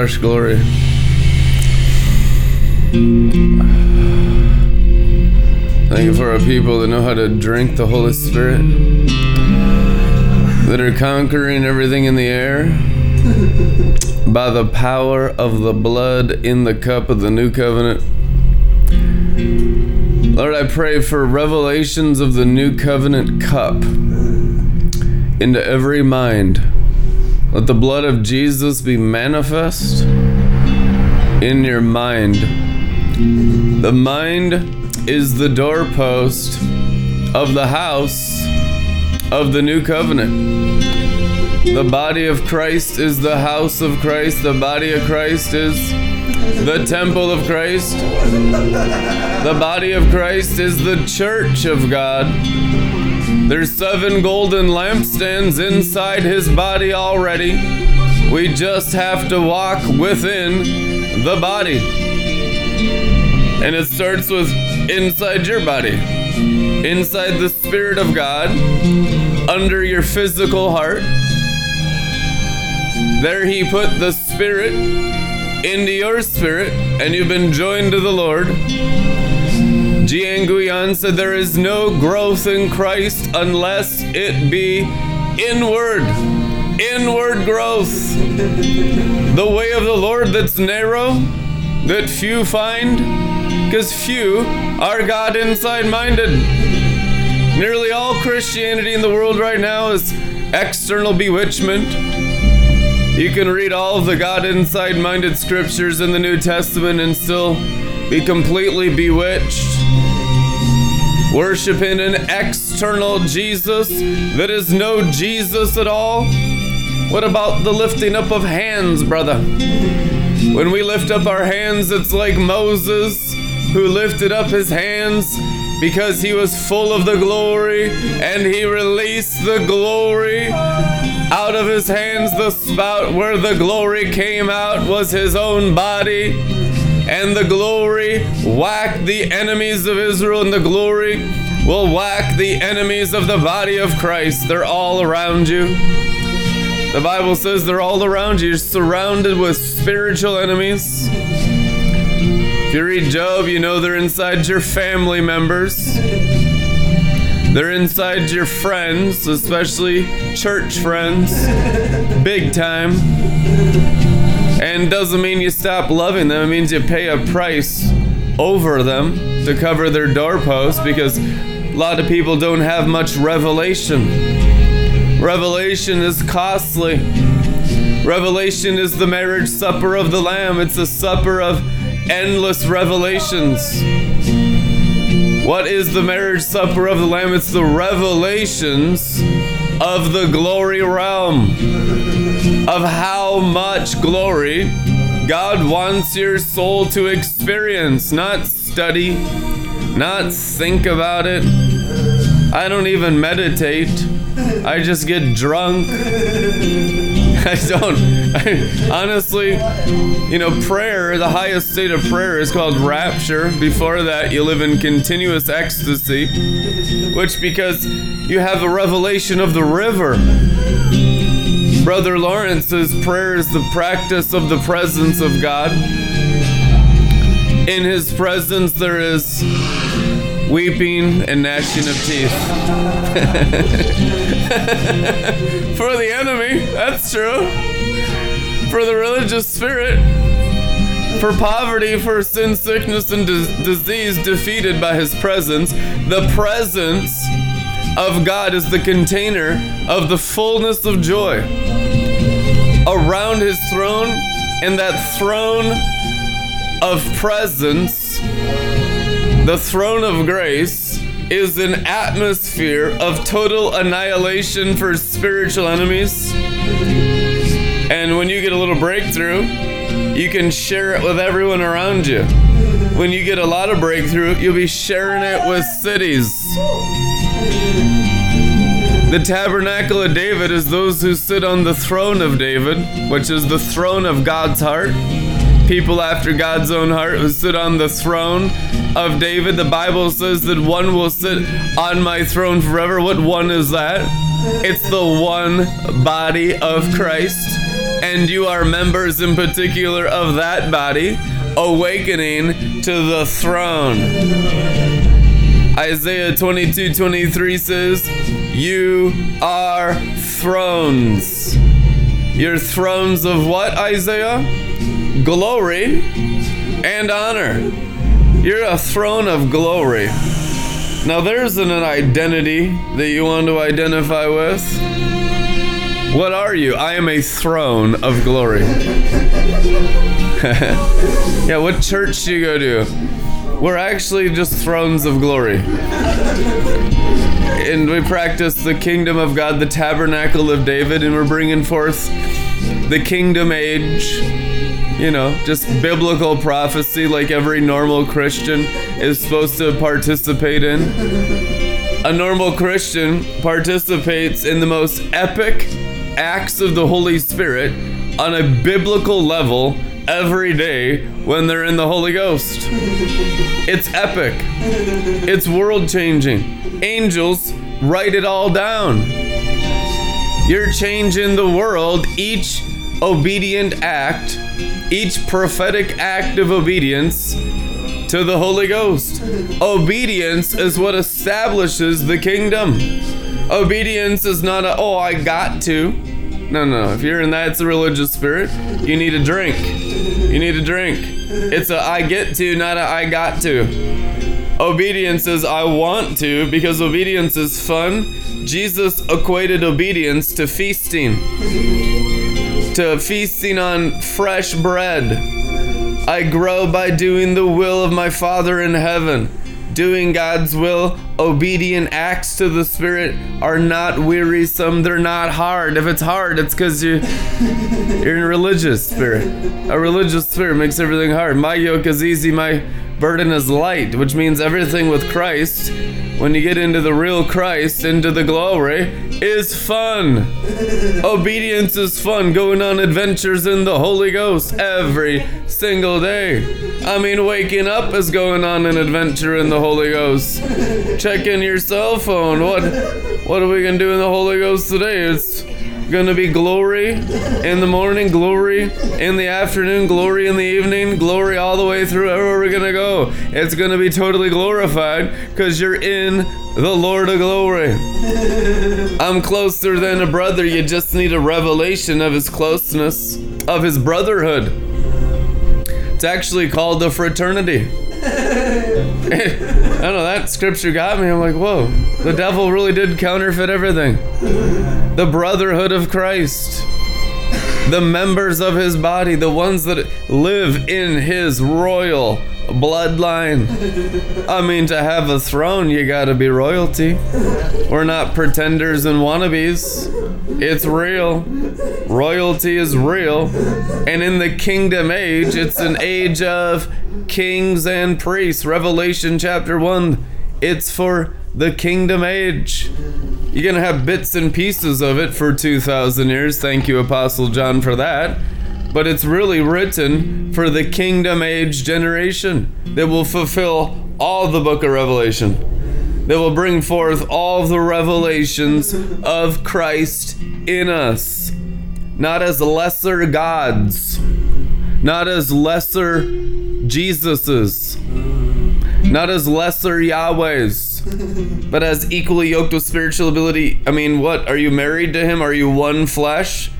fresh glory. Thank you for our people that know how to drink the Holy Spirit, that are conquering everything in the air by the power of the blood in the cup of the new covenant. Lord, I pray for revelations of the new covenant cup into every mind. Let the blood of Jesus be manifest in your mind. The mind is the doorpost of the house of the new covenant. The body of Christ is the house of Christ. The body of Christ is the temple of Christ. The body of Christ is the church of God. There's seven golden lampstands inside his body already. We just have to walk within the body. And it starts with inside your body, inside the Spirit of God, under your physical heart. There he put the Spirit into your spirit, and you've been joined to the Lord. Jeanne Guyon said there is no growth in Christ unless it be inward. Inward growth. The way of the Lord that's narrow, that few find, because few are God inside minded. Nearly all Christianity in the world right now is external bewitchment. You can read all of the God inside minded scriptures in the New Testament and still be completely bewitched. Worshiping an external Jesus that is no Jesus at all. What about the lifting up of hands, brother? When we lift up our hands, it's like Moses who lifted up his hands because he was full of the glory and he released the glory out of his hands. The spout where the glory came out was his own body. And the glory whack the enemies of Israel, and the glory will whack the enemies of the body of Christ. They're all around you. The Bible says they're all around you. You're surrounded with spiritual enemies. If you read Job, you know they're inside your family members. They're inside your friends, especially church friends. Big time. And doesn't mean you stop loving them, it means you pay a price over them to cover their doorposts because a lot of people don't have much revelation. Revelation is costly. Revelation is the marriage supper of the Lamb, it's a supper of endless revelations. What is the marriage supper of the Lamb? It's the revelations of the glory realm, of how much glory God wants your soul to experience, not study, not think about it. I don't even meditate. I just get drunk. I don't. I, honestly, you know, prayer, the highest state of prayer is called rapture. Before that, you live in continuous ecstasy, which because you have a revelation of the river. Brother Lawrence says prayer is the practice of the presence of God. In his presence, there is weeping and gnashing of teeth. For the enemy, that's true. For the religious spirit, for poverty, for sin, sickness, and dis- disease defeated by his presence. The presence of God is the container of the fullness of joy. Around his throne, and that throne of presence, the throne of grace, is an atmosphere of total annihilation for spiritual enemies. And when you get a little breakthrough, you can share it with everyone around you. When you get a lot of breakthrough, you'll be sharing it with cities. The tabernacle of David is those who sit on the throne of David, which is the throne of God's heart. People after God's own heart who sit on the throne of David. The Bible says that one will sit on my throne forever. What one is that? It's the one body of Christ. And you are members in particular of that body, awakening to the throne. Isaiah 22 23 says, You are thrones. You're thrones of what, Isaiah? Glory and honor. You're a throne of glory. Now, there's an identity that you want to identify with. What are you? I am a throne of glory. yeah, what church do you go to? We're actually just thrones of glory. And we practice the kingdom of God, the tabernacle of David, and we're bringing forth the kingdom age. You know, just biblical prophecy like every normal Christian is supposed to participate in. A normal Christian participates in the most epic acts of the Holy Spirit on a biblical level every day when they're in the Holy Ghost. It's epic, it's world changing. Angels write it all down. You're changing the world, each obedient act, each prophetic act of obedience to the Holy Ghost. Obedience is what establishes the kingdom. Obedience is not a, oh, I got to. No, no. If you're in that, it's a religious spirit. You need a drink. You need a drink. It's a I get to, not a I got to. Obedience is I want to because obedience is fun. Jesus equated obedience to feasting, to feasting on fresh bread. I grow by doing the will of my Father in heaven. Doing God's will, obedient acts to the Spirit are not wearisome. They're not hard. If it's hard, it's because you, you're in a religious spirit. A religious spirit makes everything hard. My yoke is easy, my burden is light, which means everything with Christ, when you get into the real Christ, into the glory, is fun. Obedience is fun. Going on adventures in the Holy Ghost every single day. I mean, waking up is going on an adventure in the Holy Ghost. Checking your cell phone. What what are we gonna do in the Holy Ghost today? It's gonna be glory in the morning, glory in the afternoon, glory in the evening, glory all the way through everywhere we're gonna go. It's gonna be totally glorified because you're in the Lord of glory. I'm closer than a brother. You just need a revelation of his closeness, of his brotherhood. It's actually called the fraternity. I don't know, that scripture got me. I'm like, whoa, the devil really did counterfeit everything. The brotherhood of Christ, the members of his body, the ones that live in his royal bloodline. I mean, to have a throne, you gotta be royalty. We're not pretenders and wannabes. It's real. Royalty is real. And in the kingdom age, it's an age of kings and priests. Revelation chapter 1, it's for the kingdom age. You're to have bits and pieces of it for 2,000 years. Thank you, Apostle John, for that. But it's really written for the kingdom age generation that will fulfill all the book of Revelation, that will bring forth all the revelations of Christ in us, not as lesser gods, not as lesser Jesuses, not as lesser Yahwehs, but as equally yoked with spiritual ability. I mean, what? Are you married to Him? Are you one flesh?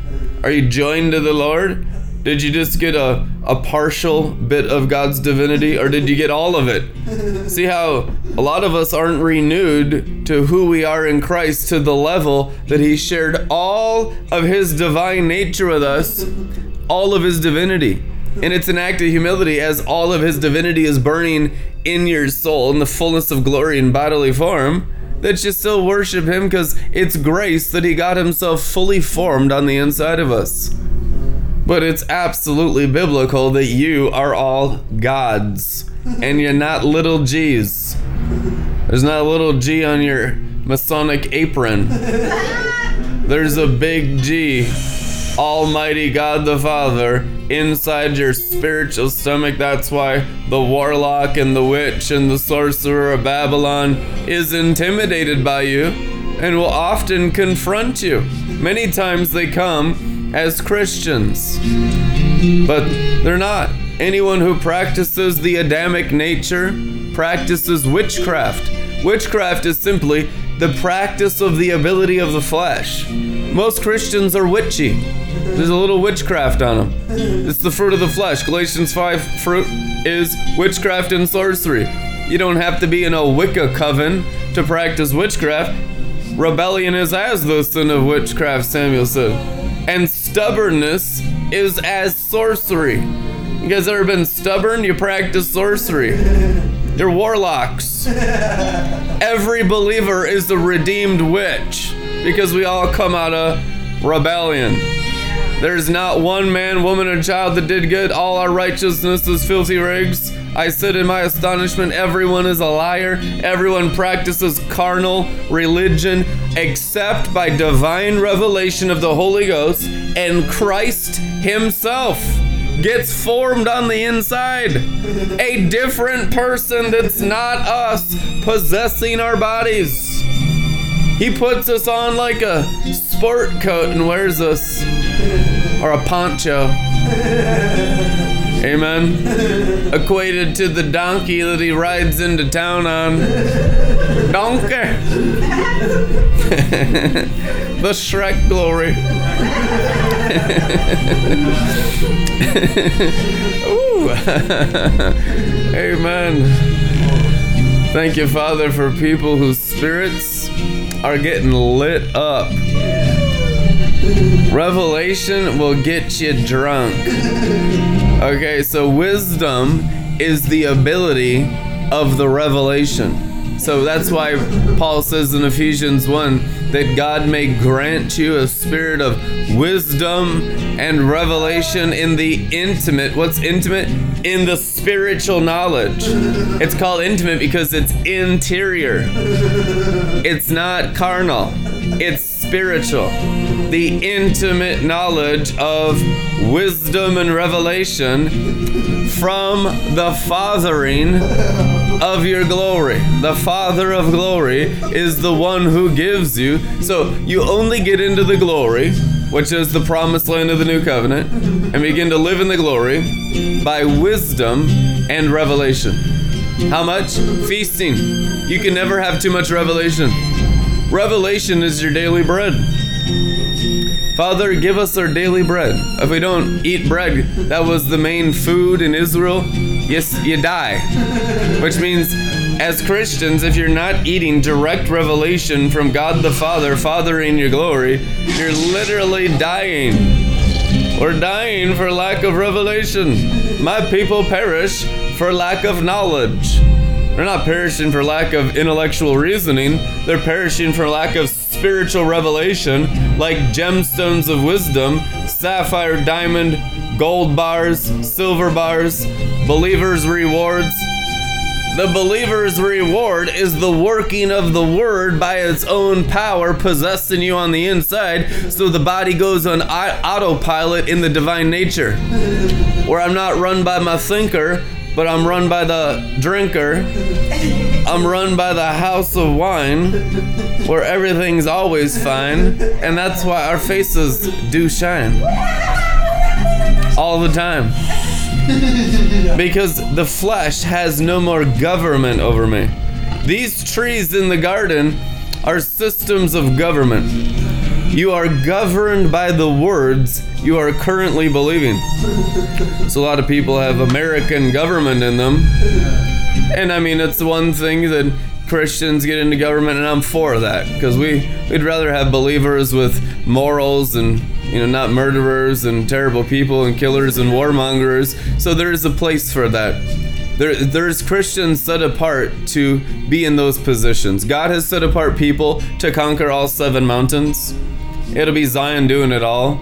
Are you joined to the Lord? Did you just get a, a partial bit of God's divinity, or did you get all of it? See how a lot of us aren't renewed to who we are in Christ to the level that He shared all of His divine nature with us, all of His divinity. And it's an act of humility as all of His divinity is burning in your soul in the fullness of glory in bodily form that you still worship Him because it's grace that He got Himself fully formed on the inside of us. But it's absolutely biblical that you are all gods and you're not little g's. There's not a little g on your Masonic apron. There's a big G, Almighty God the Father, inside your spiritual stomach. That's why the warlock and the witch and the sorcerer of Babylon is intimidated by you and will often confront you. Many times they come as Christians, but they're not. Anyone who practices the Adamic nature practices witchcraft. Witchcraft is simply the practice of the ability of the flesh. Most Christians are witchy. There's a little witchcraft on them. It's the fruit of the flesh. Galatians 5 fruit is witchcraft and sorcery. You don't have to be in a Wicca coven to practice witchcraft. Rebellion is as the sin of witchcraft, Samuel said. And stubbornness is as sorcery. You guys ever been stubborn? You practice sorcery. You're warlocks. Every believer is the redeemed witch because we all come out of rebellion. There's not one man, woman, or child that did good. All our righteousness is filthy rags. I said in my astonishment, everyone is a liar. Everyone practices carnal religion except by divine revelation of the Holy Ghost and Christ Himself gets formed on the inside. A different person that's not us possessing our bodies. He puts us on like a sport coat and wears us, or a poncho. Amen. Equated to the donkey that he rides into town on. Donker. the Shrek glory. Ooh. Amen. Thank you, Father, for people whose spirits are getting lit up. Revelation will get you drunk. Okay, so wisdom is the ability of the revelation. So that's why Paul says in Ephesians 1 that God may grant you a spirit of wisdom and revelation in the intimate. What's intimate? In the spiritual knowledge. It's called intimate because it's interior, it's not carnal, it's spiritual. The intimate knowledge of wisdom and revelation from the fathering of your glory. The Father of glory is the one who gives you. So you only get into the glory, which is the promised land of the new covenant, and begin to live in the glory by wisdom and revelation. How much? Feasting. You can never have too much revelation. Revelation is your daily bread. Father, give us our daily bread. If we don't eat bread, that was the main food in Israel, yes, you die. Which means, as Christians, if you're not eating direct revelation from God the Father, Father in your glory, you're literally dying. We're dying for lack of revelation. My people perish for lack of knowledge. They're not perishing for lack of intellectual reasoning, they're perishing for lack of spiritual revelation, like gemstones of wisdom, sapphire, diamond, gold bars, silver bars, believers' rewards. The believer's reward is the working of the word by its own power possessing you on the inside, so the body goes on autopilot in the divine nature. Where I'm not run by my thinker, but I'm run by the drinker. I'm run by the house of wine, where everything's always fine, and that's why our faces do shine all the time. because the flesh has no more government over me. These trees in the garden are systems of government. You are governed by the words you are currently believing. So a lot of people have American government in them. And I mean, it's one thing that Christians get into government, and I'm for that because we we'd rather have believers with morals and you know not murderers and terrible people and killers and warmongers. So there is a place for that. There, there's Christians set apart to be in those positions. God has set apart people to conquer all seven mountains. It'll be Zion doing it all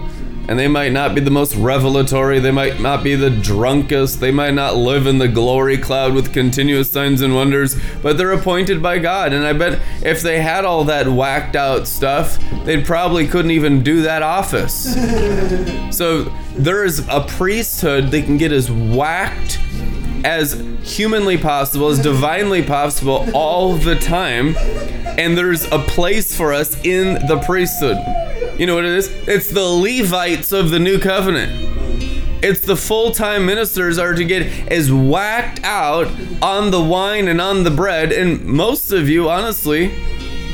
and they might not be the most revelatory, they might not be the drunkest, they might not live in the glory cloud with continuous signs and wonders, but they're appointed by God. And I bet if they had all that whacked out stuff, they probably couldn't even do that office. so there is a priesthood that can get as whacked as humanly possible, as divinely possible all the time. And there's a place for us in the priesthood. You know what it is? It's the Levites of the new covenant. It's the full time ministers are to get as whacked out on the wine and on the bread. And most of you, honestly,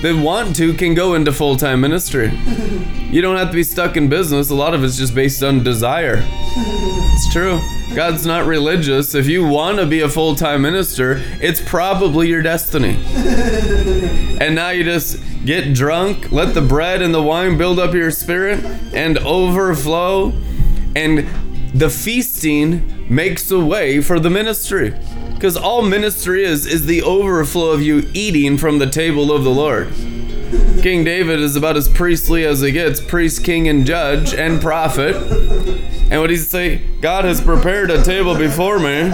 that want to can go into full time ministry. You don't have to be stuck in business. A lot of it's just based on desire. It's true. God's not religious. If you want to be a full time minister, it's probably your destiny. And now you just get drunk, let the bread and the wine build up your spirit and overflow. And the feasting makes a way for the ministry. Because all ministry is, is the overflow of you eating from the table of the Lord. King David is about as priestly as he gets priest, king, and judge, and prophet. And what he say? God has prepared a table before me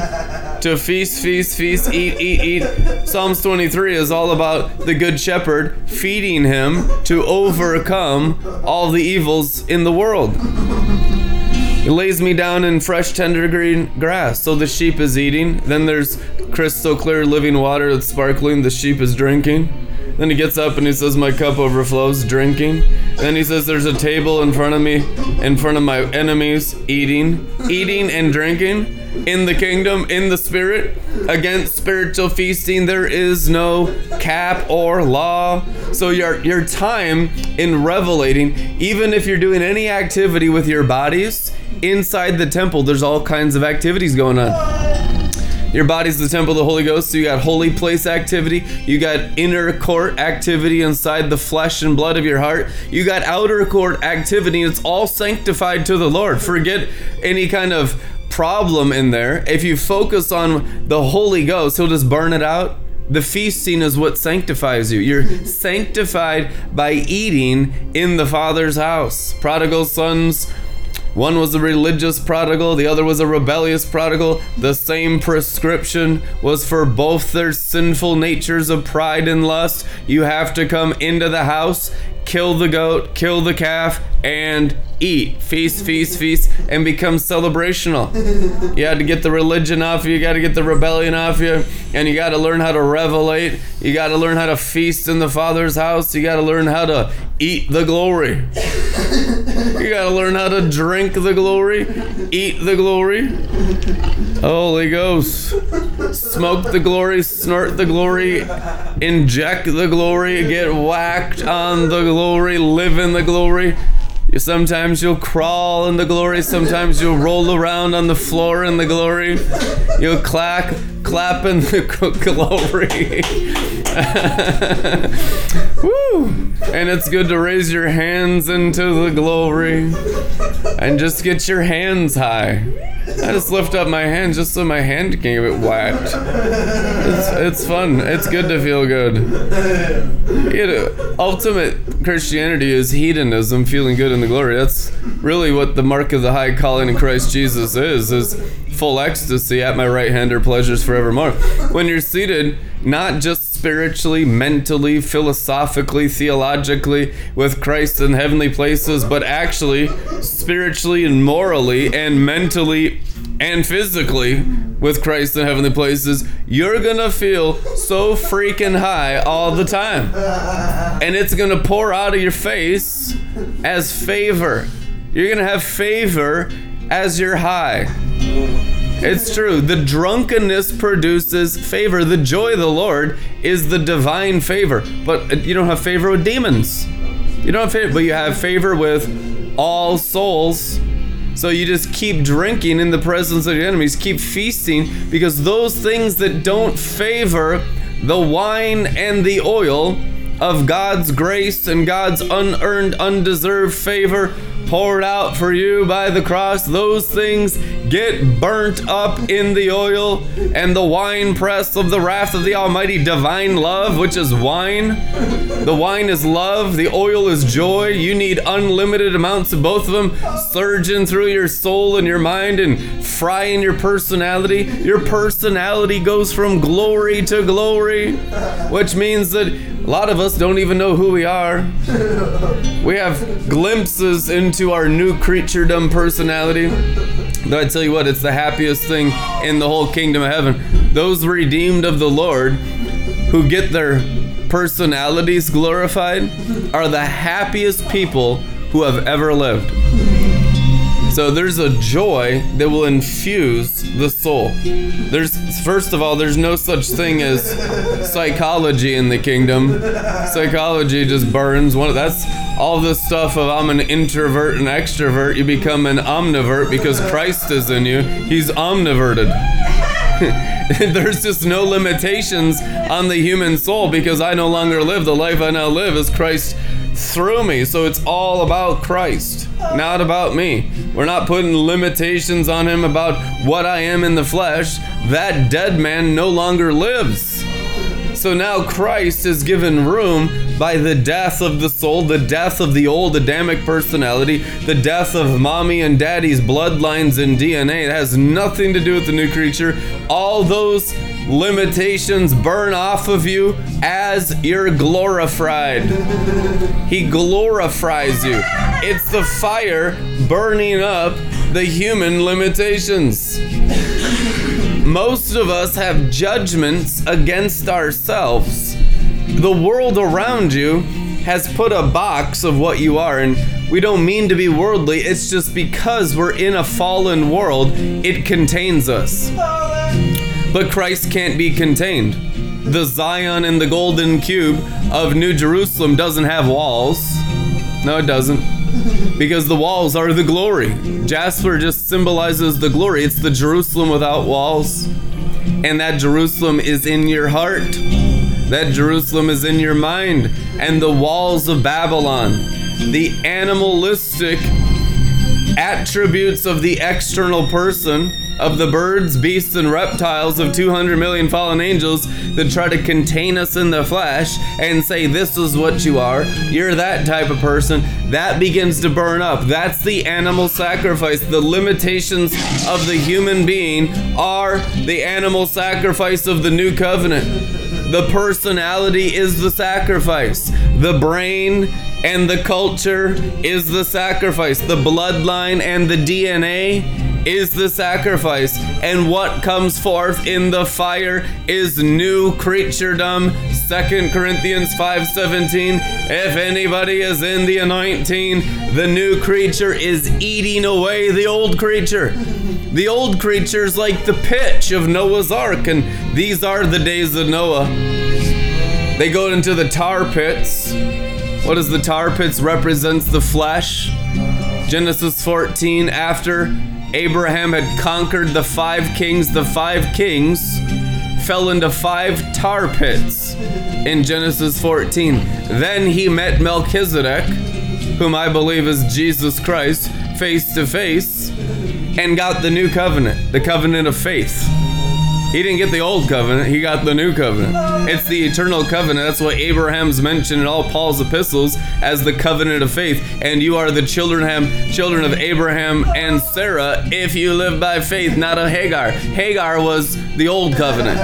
to feast, feast, feast, eat, eat, eat. Psalms 23 is all about the good shepherd feeding him to overcome all the evils in the world. He lays me down in fresh, tender green grass. So the sheep is eating. Then there's crystal clear living water that's sparkling. The sheep is drinking. Then he gets up and he says, My cup overflows, drinking. Then he says, There's a table in front of me, in front of my enemies, eating, eating and drinking. In the kingdom, in the spirit, against spiritual feasting, there is no cap or law. So your your time in revelating, even if you're doing any activity with your bodies inside the temple, there's all kinds of activities going on. Your body's the temple of the Holy Ghost, so you got holy place activity, you got inner court activity inside the flesh and blood of your heart, you got outer court activity, it's all sanctified to the Lord. Forget any kind of problem in there. If you focus on the Holy Ghost, He'll just burn it out. The feasting is what sanctifies you. You're sanctified by eating in the Father's house. Prodigal sons one was a religious prodigal, the other was a rebellious prodigal. The same prescription was for both their sinful natures of pride and lust. You have to come into the house, kill the goat, kill the calf, and eat. Feast, feast, feast, and become celebrational. You had to get the religion off you, you got to get the rebellion off you, and you got to learn how to revelate. You got to learn how to feast in the Father's house. You got to learn how to eat the glory. You got to learn how to drink the glory, eat the glory. Holy Ghost. Smoke the glory, snort the glory, inject the glory, get whacked on the glory, live in the glory. Sometimes you'll crawl in the glory, sometimes you'll roll around on the floor in the glory. You'll clack, clap in the glory. Woo! And it's good to raise your hands into the glory and just get your hands high. I just lift up my hands just so my hand can get whacked. It's, it's fun. It's good to feel good. You know, ultimate Christianity is hedonism, feeling good in the glory. That's really what the mark of the high calling in Christ Jesus is, is full ecstasy at my right hand or pleasures forevermore. When you're seated, not just spiritually, mentally, philosophically, theologically with Christ in heavenly places, but actually spiritually and morally and mentally and physically with Christ in heavenly places, you're gonna feel so freaking high all the time. And it's gonna pour out of your face as favor. You're gonna have favor as your high. It's true. The drunkenness produces favor. The joy of the Lord is the divine favor. But uh, you don't have favor with demons. You don't have favor, but you have favor with all souls. So you just keep drinking in the presence of your enemies, keep feasting, because those things that don't favor the wine and the oil of God's grace and God's unearned, undeserved favor poured out for you by the cross, those things get burnt up in the oil and the wine press of the wrath of the Almighty divine love, which is wine. The wine is love, the oil is joy. You need unlimited amounts of both of them surging through your soul and your mind and frying your personality. Your personality goes from glory to glory, which means that a lot of us don't even know who we are. We have glimpses into our new creaturedom personality. But I tell you what, it's the happiest thing in the whole kingdom of heaven. Those redeemed of the Lord who get their personalities glorified are the happiest people who have ever lived. So there's a joy that will infuse the soul. There's first of all, there's no such thing as psychology in the kingdom. Psychology just burns. One that's all this stuff of I'm an introvert and extrovert. You become an omnivert because Christ is in you. He's omniverted. There's just no limitations on the human soul because I no longer live. The life I now live is Christ through me. So it's all about Christ, not about me. We're not putting limitations on him about what I am in the flesh. That dead man no longer lives. So now Christ is given room by the death of the soul, the death of the old Adamic personality, the death of mommy and daddy's bloodlines and DNA. It has nothing to do with the new creature. All those limitations burn off of you as you're glorified. He glorifies you. It's the fire burning up the human limitations. Most of us have judgments against ourselves. The world around you has put a box of what you are, and we don't mean to be worldly, it's just because we're in a fallen world, it contains us. But Christ can't be contained. The Zion and the golden cube of New Jerusalem doesn't have walls. No, it doesn't. Because the walls are the glory. Jasper just symbolizes the glory. It's the Jerusalem without walls. And that Jerusalem is in your heart. That Jerusalem is in your mind. And the walls of Babylon, the animalistic attributes of the external person of the birds, beasts, and reptiles of 200 million fallen angels that try to contain us in the flesh and say, This is what you are. You're that type of person. That begins to burn up. That's the animal sacrifice. The limitations of the human being are the animal sacrifice of the new covenant. The personality is the sacrifice. The brain and the culture is the sacrifice. The bloodline and the DNA is the sacrifice. And what comes forth in the fire is new creaturedom. 2 Corinthians 5:17. If anybody is in the anointing, the new creature is eating away the old creature. The old creature is like the pitch of Noah's ark, and these are the days of Noah. They go into the tar pits. What does the tar pits represents the flesh? Genesis 14 after Abraham had conquered the five kings, the five kings fell into five tar pits in Genesis 14. Then he met Melchizedek, whom I believe is Jesus Christ, face to face, and got the new covenant, the covenant of faith. He didn't get the old covenant, he got the new covenant. It's the eternal covenant. That's what Abraham's mentioned in all Paul's epistles as the covenant of faith. And you are the children, children of Abraham and Sarah if you live by faith, not of Hagar. Hagar was the old covenant.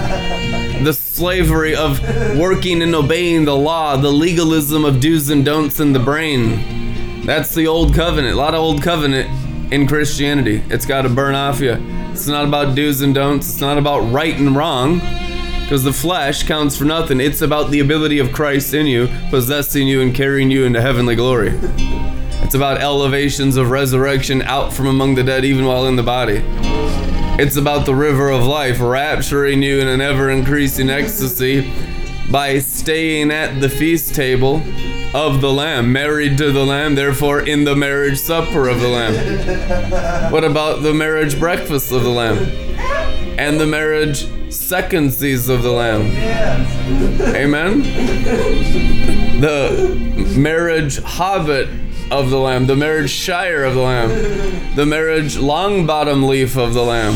The slavery of working and obeying the law, the legalism of do's and don'ts in the brain. That's the old covenant. A lot of old covenant in Christianity. It's got to burn off you. It's not about do's and don'ts. It's not about right and wrong. Because the flesh counts for nothing. It's about the ability of Christ in you, possessing you and carrying you into heavenly glory. It's about elevations of resurrection out from among the dead, even while in the body. It's about the river of life, rapturing you in an ever increasing ecstasy by staying at the feast table of the Lamb, married to the Lamb, therefore in the marriage supper of the Lamb. What about the marriage breakfast of the Lamb? And the marriage seconsies of the Lamb. Amen? The marriage hobbit of the Lamb, the marriage shire of the Lamb, the marriage Longbottom Leaf of the Lamb,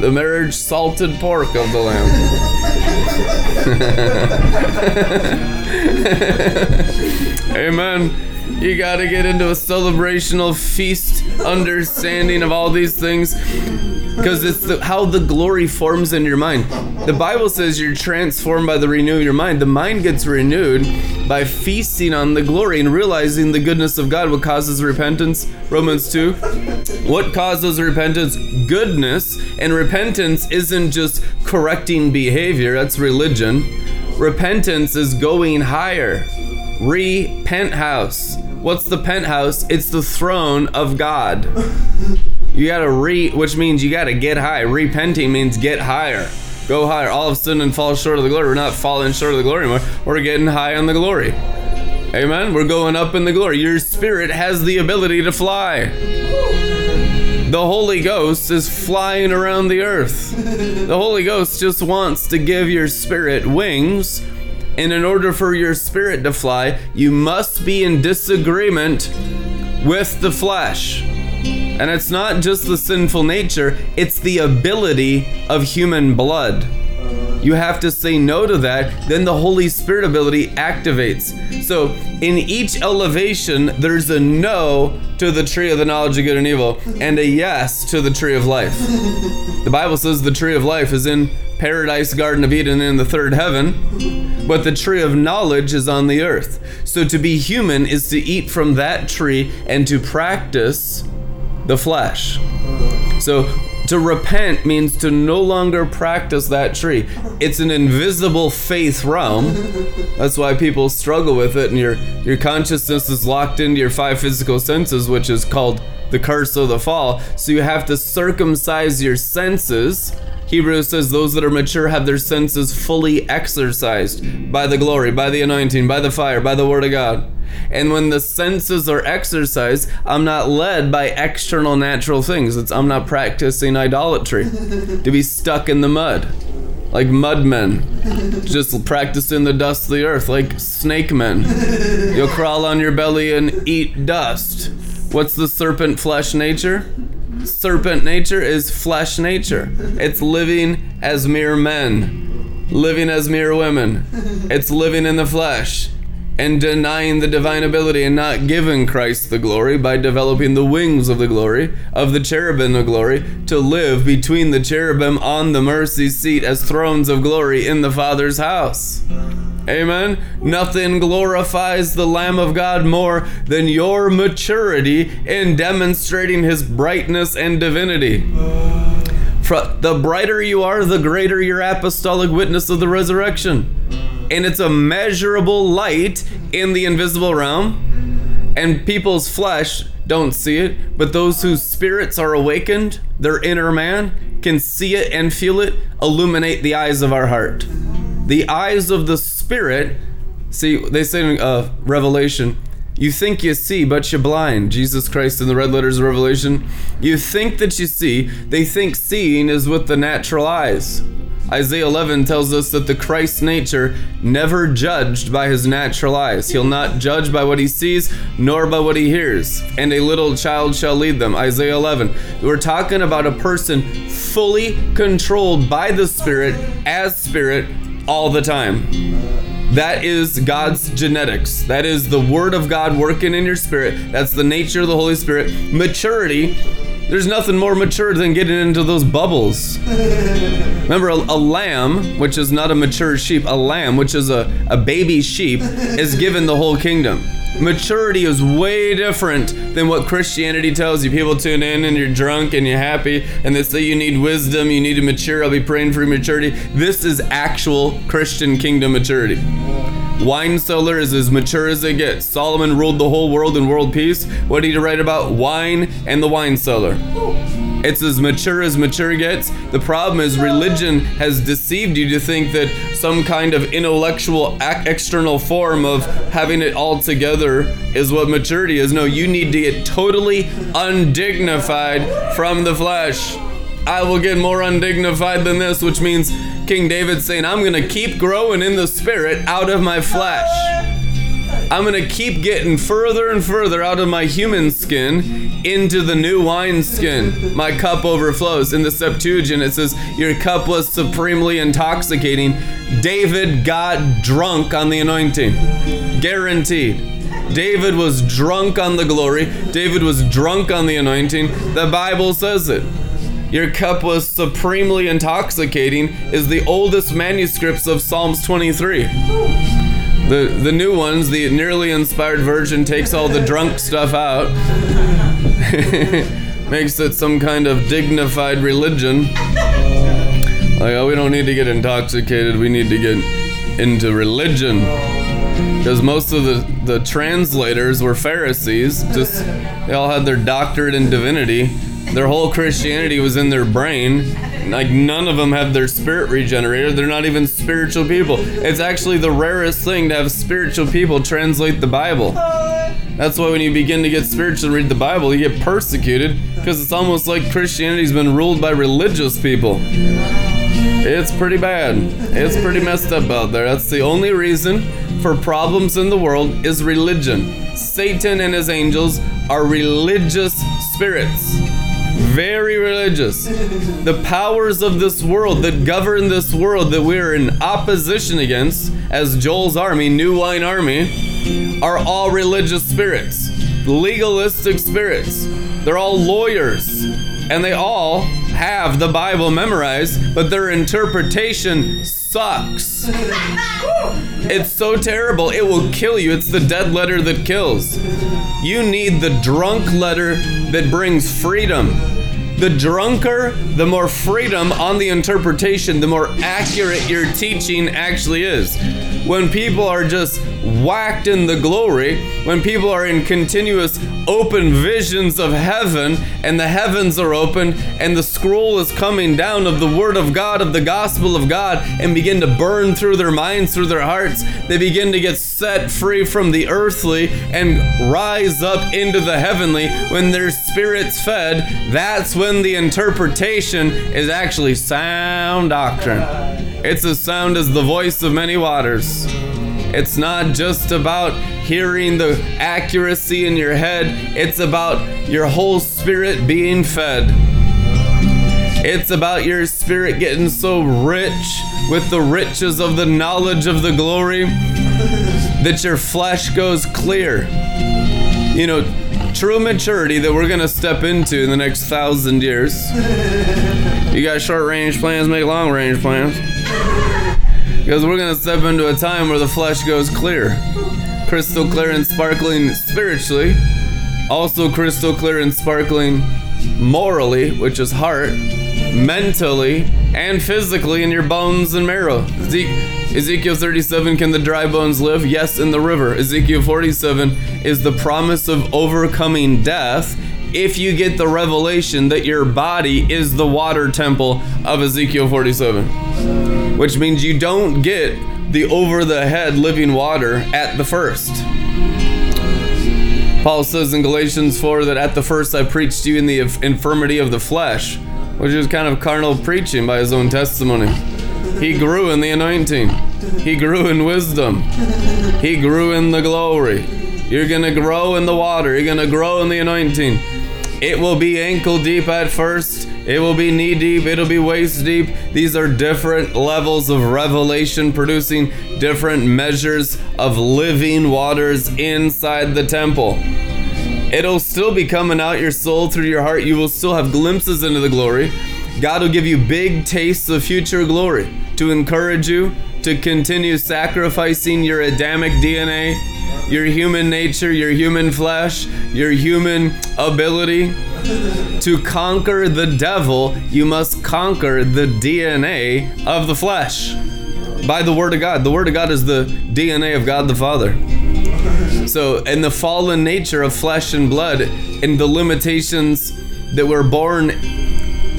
the marriage salted pork of the Lamb. Amen. You got to get into a celebrational feast understanding of all these things because it's the, how the glory forms in your mind. The Bible says you're transformed by the renew of your mind. The mind gets renewed by feasting on the glory and realizing the goodness of God. What causes repentance? Romans 2. What causes repentance? Goodness. And repentance isn't just correcting behavior, that's religion. Repentance is going higher. Repenthouse. What's the penthouse? It's the throne of God. You gotta re, which means you gotta get high. Repenting means get higher. Go higher. All of a sudden and fall short of the glory. We're not falling short of the glory anymore. We're getting high on the glory. Amen. We're going up in the glory. Your spirit has the ability to fly. The Holy Ghost is flying around the earth. The Holy Ghost just wants to give your spirit wings. And in order for your spirit to fly, you must be in disagreement with the flesh. And it's not just the sinful nature, it's the ability of human blood. You have to say no to that, then the Holy Spirit ability activates. So, in each elevation, there's a no to the tree of the knowledge of good and evil, and a yes to the tree of life. The Bible says the tree of life is in paradise, Garden of Eden, in the third heaven, but the tree of knowledge is on the earth. So, to be human is to eat from that tree and to practice the flesh. So, to repent means to no longer practice that tree. It's an invisible faith realm. That's why people struggle with it, and your your consciousness is locked into your five physical senses, which is called the curse of the fall. So you have to circumcise your senses. Hebrews says those that are mature have their senses fully exercised by the glory, by the anointing, by the fire, by the word of God. And when the senses are exercised, I'm not led by external natural things. It's I'm not practicing idolatry to be stuck in the mud. Like mudmen, just practicing the dust of the earth, like snake men. You'll crawl on your belly and eat dust. What's the serpent flesh nature? Serpent nature is flesh nature. It's living as mere men, living as mere women. It's living in the flesh and denying the divine ability and not giving Christ the glory by developing the wings of the glory of the cherubim of glory to live between the cherubim on the mercy seat as thrones of glory in the Father's house. Amen. Nothing glorifies the Lamb of God more than your maturity in demonstrating his brightness and divinity. The brighter you are, the greater your apostolic witness of the resurrection and it's a measurable light in the invisible realm and people's flesh don't see it but those whose spirits are awakened their inner man can see it and feel it illuminate the eyes of our heart the eyes of the spirit see they say in uh, revelation you think you see, but you're blind. Jesus Christ in the red letters of Revelation. You think that you see. They think seeing is with the natural eyes. Isaiah 11 tells us that the Christ nature never judged by his natural eyes. He'll not judge by what he sees, nor by what he hears. And a little child shall lead them. Isaiah 11. We're talking about a person fully controlled by the Spirit as Spirit all the time. That is God's genetics. That is the Word of God working in your spirit. That's the nature of the Holy Spirit. Maturity, there's nothing more mature than getting into those bubbles. Remember, a, a, lamb, which is not a mature sheep, a lamb, which is a, a baby sheep, is given the whole kingdom. Maturity is way different than what Christianity tells you. People tune in and you're drunk and you're happy and they say you need wisdom, you need to mature. I'll be praying for maturity. This is actual Christian kingdom maturity. Wine cellar is as mature as they get. Solomon ruled the whole world in world peace. What did he write about? Wine and the wine cellar. It's as mature as mature gets. The problem is religion has deceived you to think that some kind of intellectual external form of having it all together is what maturity is. No, you need to get totally undignified from the flesh. I will get more undignified than this, which means King David saying, I'm going to keep growing in the spirit out of my flesh. I'm going to keep getting further and further out of my human skin into the new wine skin. My cup overflows. In the Septuagint, it says, Your cup was supremely intoxicating. David got drunk on the anointing. Guaranteed. David was drunk on the glory. David was drunk on the anointing. The Bible says it. Your cup was supremely intoxicating is the oldest manuscripts of Psalms 23. The the new ones, the nearly inspired version takes all the drunk stuff out. Makes it some kind of dignified religion. Like, oh, we don't need to get intoxicated, we need to get into religion. Because most of the, the translators were Pharisees, just they all had their doctorate in divinity. Their whole Christianity was in their brain. Like none of them have their spirit regenerated. They're not even spiritual people. It's actually the rarest thing to have spiritual people translate the Bible. That's why when you begin to get spiritual and read the Bible, you get persecuted because it's almost like Christianity's been ruled by religious people. It's pretty bad. It's pretty messed up out there. That's the only reason for problems in the world is religion. Satan and his angels are religious spirits. Very religious. The powers of this world that govern this world that we're in opposition against, as Joel's army, New Wine Army, are all religious spirits, legalistic spirits. They're all lawyers, and they all have the Bible memorized, but their interpretation sucks. It's so terrible, it will kill you. It's the dead letter that kills. You need the drunk letter that brings freedom. The drunker, the more freedom on the interpretation, the more accurate your teaching actually is. When people are just whacked in the glory, when people are in continuous open visions of heaven, and the heavens are open, and the scroll is coming down of the Word of God, of the gospel of God, and begin to burn through their minds, through their hearts, they begin to get set free from the earthly and rise up into the heavenly when their spirits fed. That's when the interpretation is actually sound doctrine. It's as sound as the voice of many waters. It's not just about hearing the accuracy in your head, it's about your whole spirit being fed. It's about your spirit getting so rich with the riches of the knowledge of the glory that your flesh goes clear. You know, true maturity that we're to step into in the next thousand years. You got short range plans, make long range plans. Because we're to step into a time where the flesh goes clear. Crystal clear and sparkling spiritually. Also, crystal clear and sparkling morally, which is heart, mentally, and physically in your bones and marrow. Ezekiel 37 Can the dry bones live? Yes, in the river. Ezekiel 47 is the promise of overcoming death if you get the revelation that your body is the water temple of Ezekiel 47 which means you don't get the over the head living water at the first. Paul says in Galatians 4 that at the first I preached to you in the infirmity of the flesh, which is kind of carnal preaching by his own testimony. He grew in the anointing, he grew in wisdom, he grew in the glory. You're going to grow in the water, you're going to grow in the anointing. It will be ankle deep at first. It will be knee deep. It'll be waist deep. These are different levels of revelation, producing different measures of living waters inside the temple. It'll still be coming out your soul through your heart. You will still have glimpses into the glory. God will give you big tastes of future glory to encourage you to continue sacrificing your Adamic DNA your human nature, your human flesh, your human ability. To conquer the devil, you must conquer the DNA of the flesh by the Word of God. The Word of God is the DNA of God the Father. So, in the fallen nature of flesh and blood, in the limitations that we're born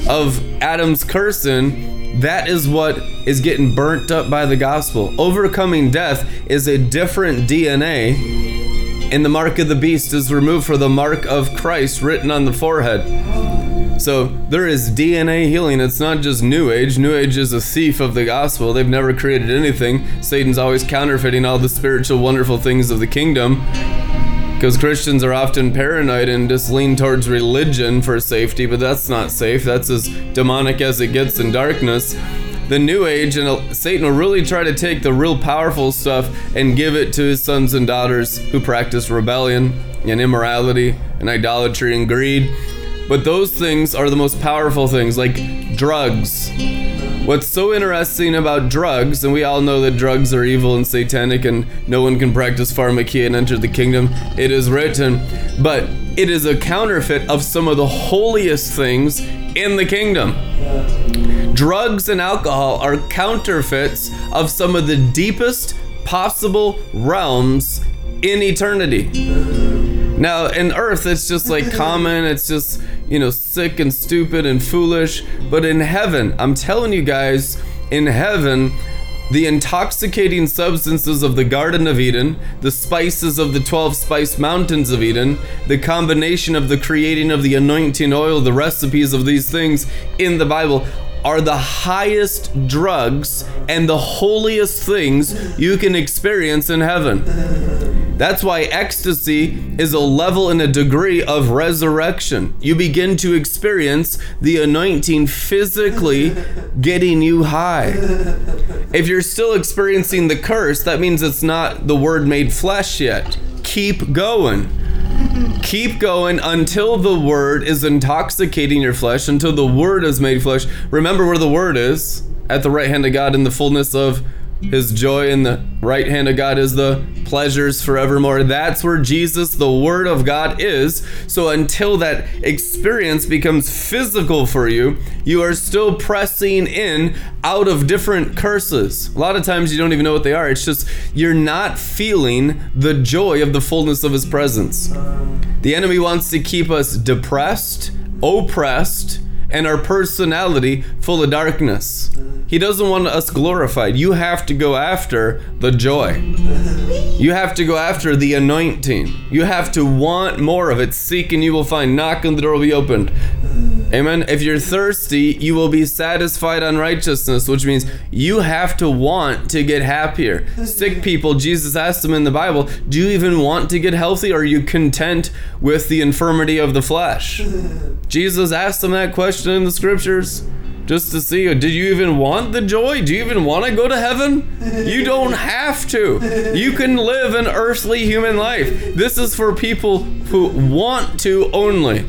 of Adam's cursing, that is what is getting burnt up by the gospel. Overcoming death is a different DNA, and the mark of the beast is removed for the mark of Christ written on the forehead. So there is DNA healing. It's not just New Age. New Age is a thief of the gospel. They've never created anything. Satan's always counterfeiting all the spiritual, wonderful things of the kingdom. Because Christians are often paranoid and just lean towards religion for safety, but that's not safe. That's as demonic as it gets in darkness. The New Age and Satan will really try to take the real powerful stuff and give it to his sons and daughters who practice rebellion and immorality and idolatry and greed. But those things are the most powerful things, like drugs. What's so interesting about drugs, and we all know that drugs are evil and satanic, and no one can practice pharmakeia and enter the kingdom, it is written, but it is a counterfeit of some of the holiest things in the kingdom. Drugs and alcohol are counterfeits of some of the deepest possible realms in eternity. Now, in earth, it's just like common, it's just, you know, sick and stupid and foolish. But in heaven, I'm telling you guys, in heaven, the intoxicating substances of the Garden of Eden, the spices of the 12 spice mountains of Eden, the combination of the creating of the anointing oil, the recipes of these things in the Bible are the highest drugs and the holiest things you can experience in heaven. That's why ecstasy is a level and a degree of resurrection. You begin to experience the anointing physically getting you high. If you're still experiencing the curse, that means it's not the word made flesh yet. Keep going. Keep going until the word is intoxicating your flesh, until the word is made flesh. Remember where the word is at the right hand of God in the fullness of his joy in the right hand of God is the pleasures forevermore. That's where Jesus, the Word of God, is. So until that experience becomes physical for you, you are still pressing in out of different curses. A lot of times you don't even know what they are. It's just you're not feeling the joy of the fullness of His presence. The enemy wants to keep us depressed, oppressed, and our personality full of darkness. He doesn't want us glorified. You have to go after the joy. You have to go after the anointing. You have to want more of it. Seek and you will find. Knock and the door will be opened. Amen. If you're thirsty, you will be satisfied on righteousness, which means you have to want to get happier. Sick people, Jesus asked them in the Bible, Do you even want to get healthy? Or are you content with the infirmity of the flesh? Jesus asked them that question in the scriptures just to see did you even want the joy do you even want to go to heaven you don't have to you can live an earthly human life this is for people who want to only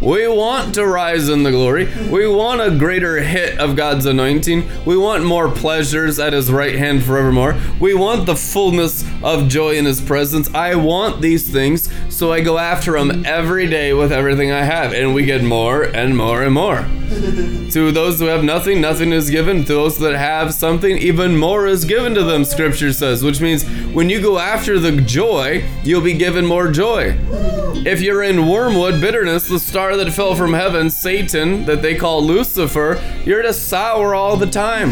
we want to rise in the glory. We want a greater hit of God's anointing. We want more pleasures at His right hand forevermore. We want the fullness of joy in His presence. I want these things, so I go after them every day with everything I have, and we get more and more and more. to those who have nothing, nothing is given. To those that have something, even more is given to them, Scripture says, which means when you go after the joy, you'll be given more joy. If you're in wormwood, bitterness, the star that fell from heaven, Satan, that they call Lucifer, you're to sour all the time.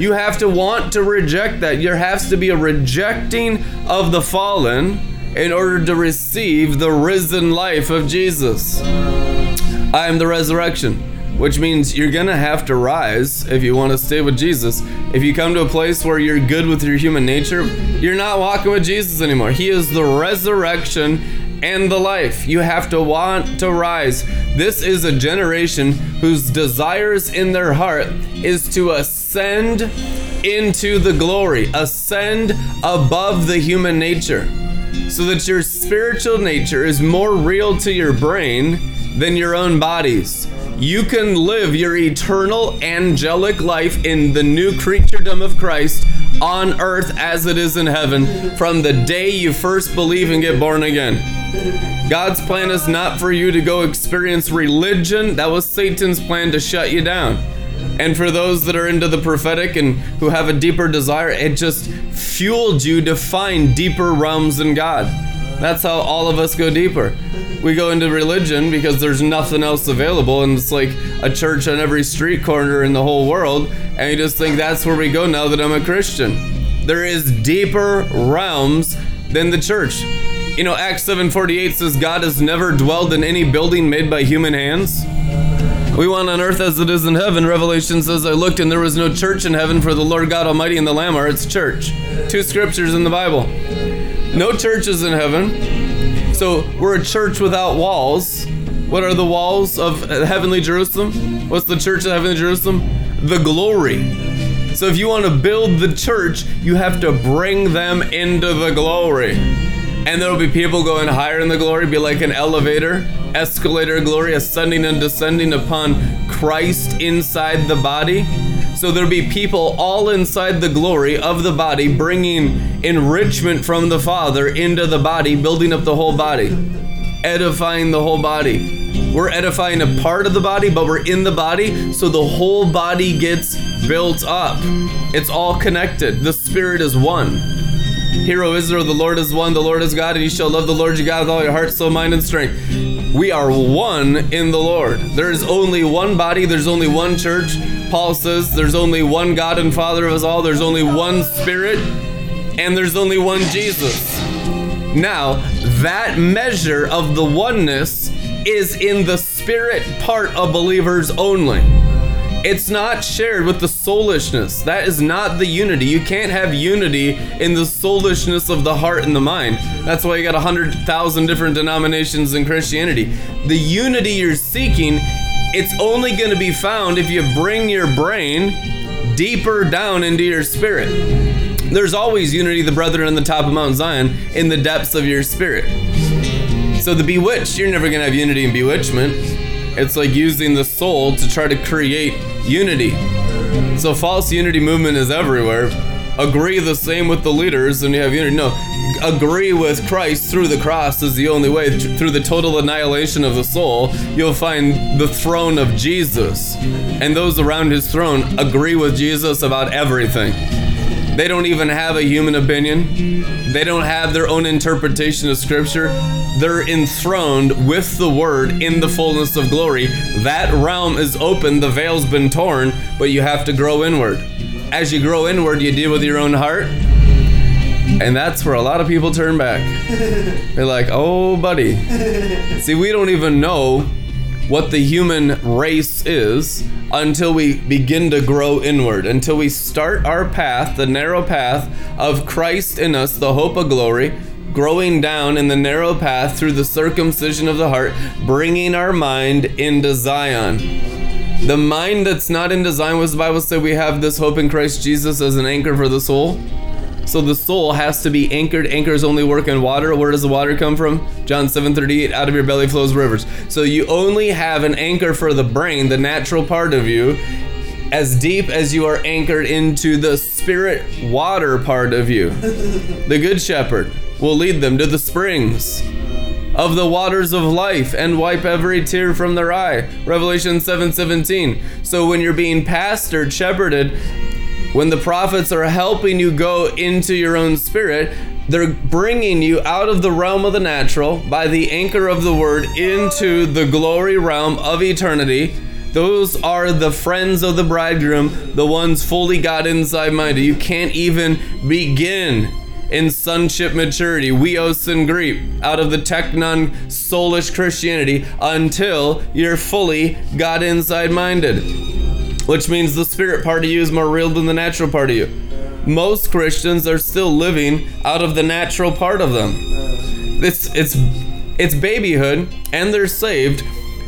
You have to want to reject that. There has to be a rejecting of the fallen in order to receive the risen life of Jesus. I am the resurrection which means you're gonna have to rise if you want to stay with Jesus. If you come to a place where you're good with your human nature, you're not walking with Jesus anymore. He is the resurrection and the life. You have to want to rise. This is a generation whose desires in their heart is to ascend into the glory, ascend above the human nature, so that your spiritual nature is more real to your brain than your own bodies. You can live your eternal angelic life in the new creaturedom of Christ on earth as it is in heaven from the day you first believe and get born again. God's plan is not for you to go experience religion. That was Satan's plan to shut you down. And for those that are into the prophetic and who have a deeper desire, it just fueled you to find deeper realms in God. That's how all of us go deeper. We go into religion because there's nothing else available, and it's like a church on every street corner in the whole world, and you just think that's where we go now that I'm a Christian. There is deeper realms than the church. You know, Acts 7:48 says God has never dwelled in any building made by human hands. We want on earth as it is in heaven. Revelation says, I looked and there was no church in heaven, for the Lord God Almighty and the Lamb are its church. Two scriptures in the Bible. No churches in heaven. So we're a church without walls. What are the walls of heavenly Jerusalem? What's the church of heavenly Jerusalem? The glory. So if you want to build the church, you have to bring them into the glory. And there will be people going higher in the glory, be like an elevator, escalator glory, ascending and descending upon Christ inside the body. So there'll be people all inside the glory of the body, bringing enrichment from the Father into the body, building up the whole body, edifying the whole body. We're edifying a part of the body, but we're in the body, so the whole body gets built up. It's all connected. The Spirit is one. Hero Israel, the Lord is one, the Lord is God, and you shall love the Lord your God with all your heart, soul, mind, and strength. We are one in the Lord. There is only one body, there's only one church. Paul says there's only one God and Father of us all, there's only one Spirit, and there's only one Jesus. Now, that measure of the oneness is in the spirit part of believers only. It's not shared with the soulishness. That is not the unity. You can't have unity in the soulishness of the heart and the mind. That's why you got a hundred thousand different denominations in Christianity. The unity you're seeking, it's only going to be found if you bring your brain deeper down into your spirit. There's always unity, the brethren on the top of Mount Zion, in the depths of your spirit. So the bewitched, you're never going to have unity in bewitchment. It's like using the soul to try to create unity. So false unity movement is everywhere. Agree the same with the leaders and you have unity. No, agree with Christ through the cross is the only way. Through the total annihilation of the soul, you'll find the throne of Jesus. And those around his throne agree with Jesus about everything. They don't even have a human opinion. They don't have their own interpretation of scripture. They're enthroned with the word in the fullness of glory. That realm is open, the veil's been torn, but you have to grow inward. As you grow inward, you deal with your own heart. And that's where a lot of people turn back. They're like, oh, buddy. See, we don't even know what the human race is until we begin to grow inward, until we start our path, the narrow path of Christ in us, the hope of glory, growing down in the narrow path through the circumcision of the heart, bringing our mind into Zion. The mind that's not into Zion, was the Bible say we have this hope in Christ Jesus as an anchor for the soul? So the soul has to be anchored. Anchors only work in water. Where does the water come from? John 7:38. Out of your belly flows rivers. So you only have an anchor for the brain, the natural part of you, as deep as you are anchored into the spirit water part of you. The good shepherd will lead them to the springs of the waters of life and wipe every tear from their eye. Revelation 7:17. so when you're being pastored, shepherded, when the prophets are helping you go into your own spirit, they're bringing you out of the realm of the natural by the anchor of the word into the glory realm of eternity. Those are the friends of the bridegroom, the ones fully God inside minded. You can't even begin in sonship maturity, huios and Greek, out of the teknon soulish Christianity until you're fully God inside minded which means the spirit part of you is more real than the natural part of you. Most Christians are still living out of the natural part of them. It's it's it's babyhood and they're saved,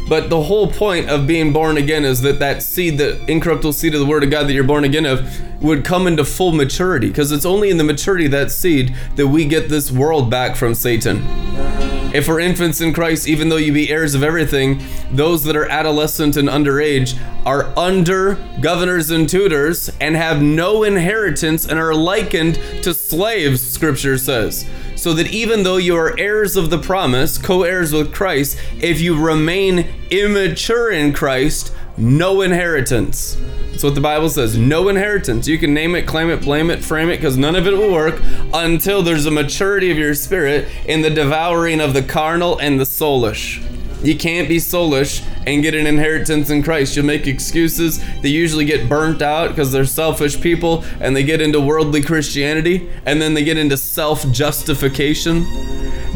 but the whole point of being born again is that that seed, the incorruptible seed of the word of God that you're born again of, would come into full maturity because it's only in the maturity of that seed that we get this world back from Satan. If we're infants in Christ, even though you be heirs of everything, those that are adolescent and underage are under governors and tutors and have no inheritance and are likened to slaves, scripture says. so that even though you are heirs of the promise, co heirs with Christ, if you remain immature in Christ, no inheritance. That's what the Bible says. No inheritance. You can name it, claim it, blame it, frame it, because none of it will work until there's a maturity of your spirit in the devouring of the carnal and the soulish. You can't be soulish and get an inheritance in Christ. You'll make excuses. They usually get burnt out because they're selfish people and they get into worldly Christianity and then they get into self justification.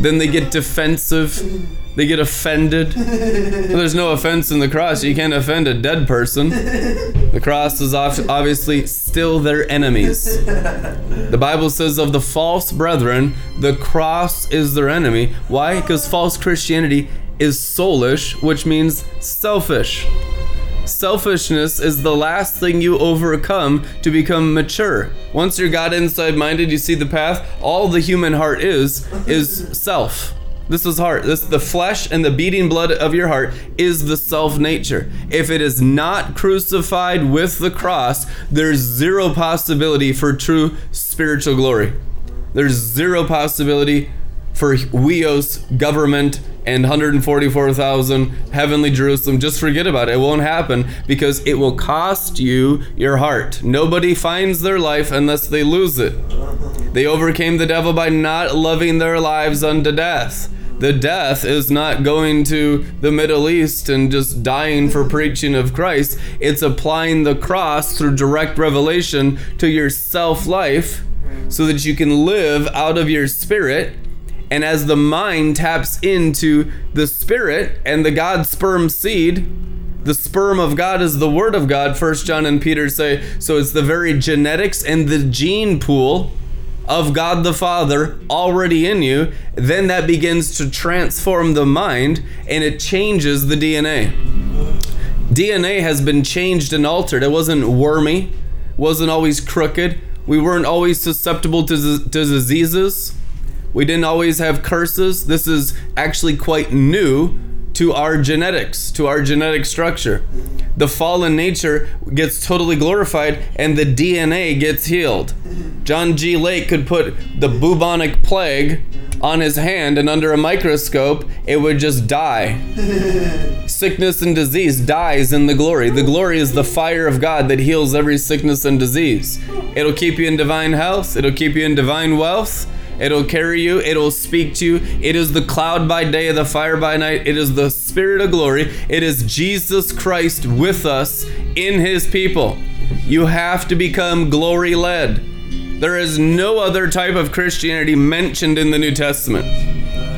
Then they get defensive. They get offended. Well, there's no offense in the cross. You can't offend a dead person. The cross is obviously still their enemies. The Bible says of the false brethren, the cross is their enemy. Why? Because false Christianity is soulish, which means selfish. Selfishness is the last thing you overcome to become mature. Once you're God inside minded, you see the path. All the human heart is is self. This is heart. This the flesh and the beating blood of your heart is the self nature. If it is not crucified with the cross, there's zero possibility for true spiritual glory. There's zero possibility for Huios government and 144,000 heavenly Jerusalem. Just forget about it. It won't happen because it will cost you your heart. Nobody finds their life unless they lose it. They overcame the devil by not loving their lives unto death. The death is not going to the Middle East and just dying for preaching of Christ. It's applying the cross through direct revelation to your self life so that you can live out of your spirit and as the mind taps into the spirit and the God sperm seed, the sperm of God is the word of God, First John and Peter say. So it's the very genetics and the gene pool of God the Father already in you. Then that begins to transform the mind and it changes the DNA. DNA has been changed and altered. It wasn't wormy, wasn't always crooked. We weren't always susceptible to, to diseases. We didn't always have curses. This is actually quite new to our genetics, to our genetic structure. The fallen nature gets totally glorified and the DNA gets healed. John G. Lake could put the bubonic plague on his hand, and under a microscope, it would just die. sickness and disease dies in the glory. The glory is the fire of God that heals every sickness and disease. It'll keep you in divine health, it'll keep you in divine wealth. It'll carry you. It'll speak to you. It is the cloud by day, the fire by night. It is the spirit of glory. It is Jesus Christ with us in his people. You have to become glory led. There is no other type of Christianity mentioned in the New Testament.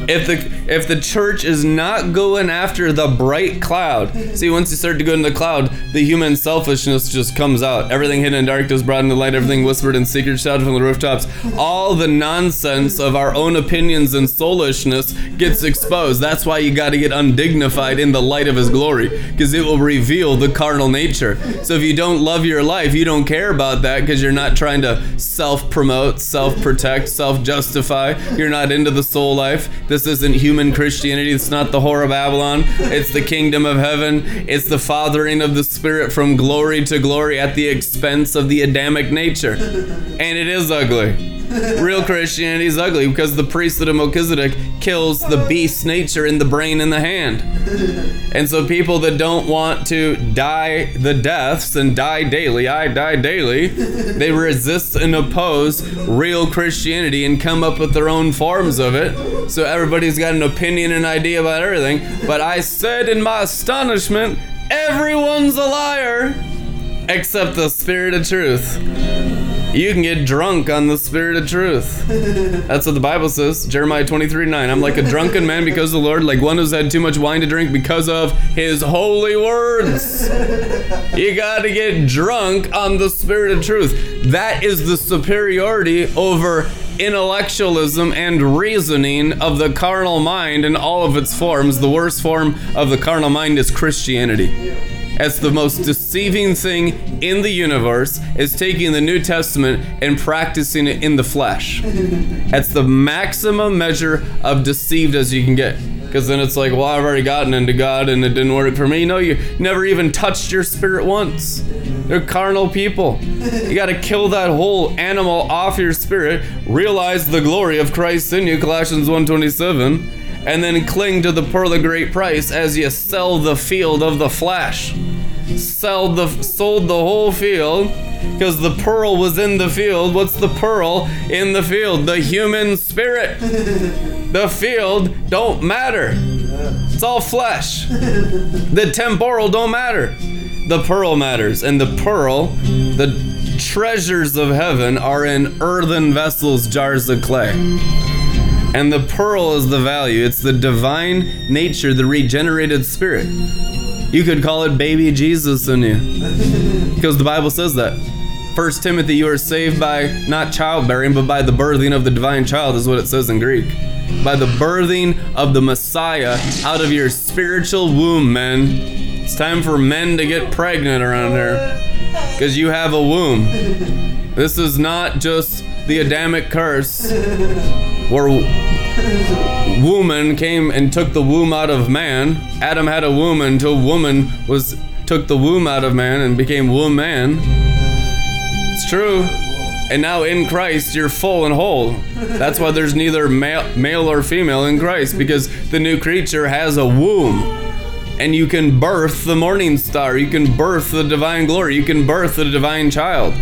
If the if the church is not going after the bright cloud, see once you start to go into the cloud, the human selfishness just comes out. Everything hidden in darkness brought into light, everything whispered in secret shouted from the rooftops. All the nonsense of our own opinions and soulishness gets exposed. That's why you got to get undignified in the light of his glory, because it will reveal the carnal nature. So if you don't love your life, you don't care about that because you're not trying to self-promote, self-protect, self-justify. You're not into the soul life. This isn't human Christianity. It's not the whore of Babylon. It's the kingdom of heaven. It's the fathering of the spirit from glory to glory at the expense of the Adamic nature. And it is ugly. Real Christianity is ugly because the priesthood of Melchizedek kills the beast nature in the brain and the hand. And so people that don't want to die the deaths and die daily, I die daily, they resist and oppose real Christianity and come up with their own forms of it. So everybody's got an opinion and idea about everything. But I said in my astonishment, everyone's a liar except the spirit of truth. You can get drunk on the spirit of truth. That's what the Bible says. Jeremiah 23 9. I'm like a drunken man because of the Lord, like one who's had too much wine to drink because of his holy words. You got to get drunk on the spirit of truth. That is the superiority over intellectualism and reasoning of the carnal mind in all of its forms. The worst form of the carnal mind is Christianity. That's the most deceiving thing in the universe is taking the New Testament and practicing it in the flesh. That's the maximum measure of deceived as you can get. Because then it's like, well, I've already gotten into God and it didn't work for me. No, you never even touched your spirit once. They're carnal people. You got to kill that whole animal off your spirit, realize the glory of Christ in you, Colossians 1:27, and then cling to the pearl of great price as you sell the field of the flesh. Sell the sold the whole field because the pearl was in the field. What's the pearl in the field? The human spirit. The field don't matter. It's all flesh. The temporal don't matter. The pearl matters, and the pearl, the treasures of heaven, are in earthen vessels, jars of clay. And the pearl is the value. It's the divine nature, the regenerated spirit. You could call it baby Jesus in you. Because the Bible says that. First Timothy, you are saved by not childbearing, but by the birthing of the divine child, is what it says in Greek. By the birthing of the Messiah out of your spiritual womb, men. It's time for men to get pregnant around here. Because you have a womb. This is not just the Adamic curse where woman came and took the womb out of man. Adam had a womb until woman was took the womb out of man and became womb man. It's true. And now in Christ, you're full and whole. That's why there's neither male, male or female in Christ, because the new creature has a womb. And you can birth the morning star. You can birth the divine glory. You can birth the divine child.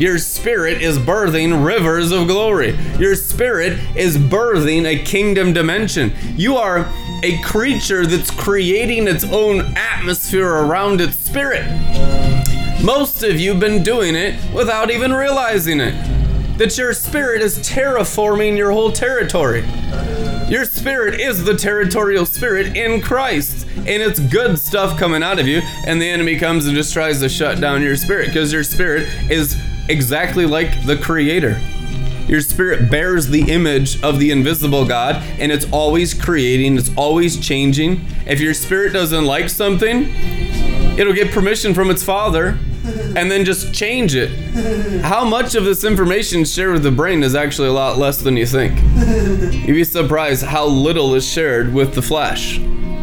Your spirit is birthing rivers of glory. Your spirit is birthing a kingdom dimension. You are a creature that's creating its own atmosphere around its spirit. Most of you have been doing it without even realizing it. That your spirit is terraforming your whole territory. Your spirit is the territorial spirit in Christ, and it's good stuff coming out of you, and the enemy comes and just tries to shut down your spirit because your spirit is exactly like the Creator. Your spirit bears the image of the invisible God, and it's always creating, it's always changing. If your spirit doesn't like something, it'll get permission from its father and then just change it. How much of this information shared with the brain is actually a lot less than you think? You'd be surprised how little is shared with the flesh.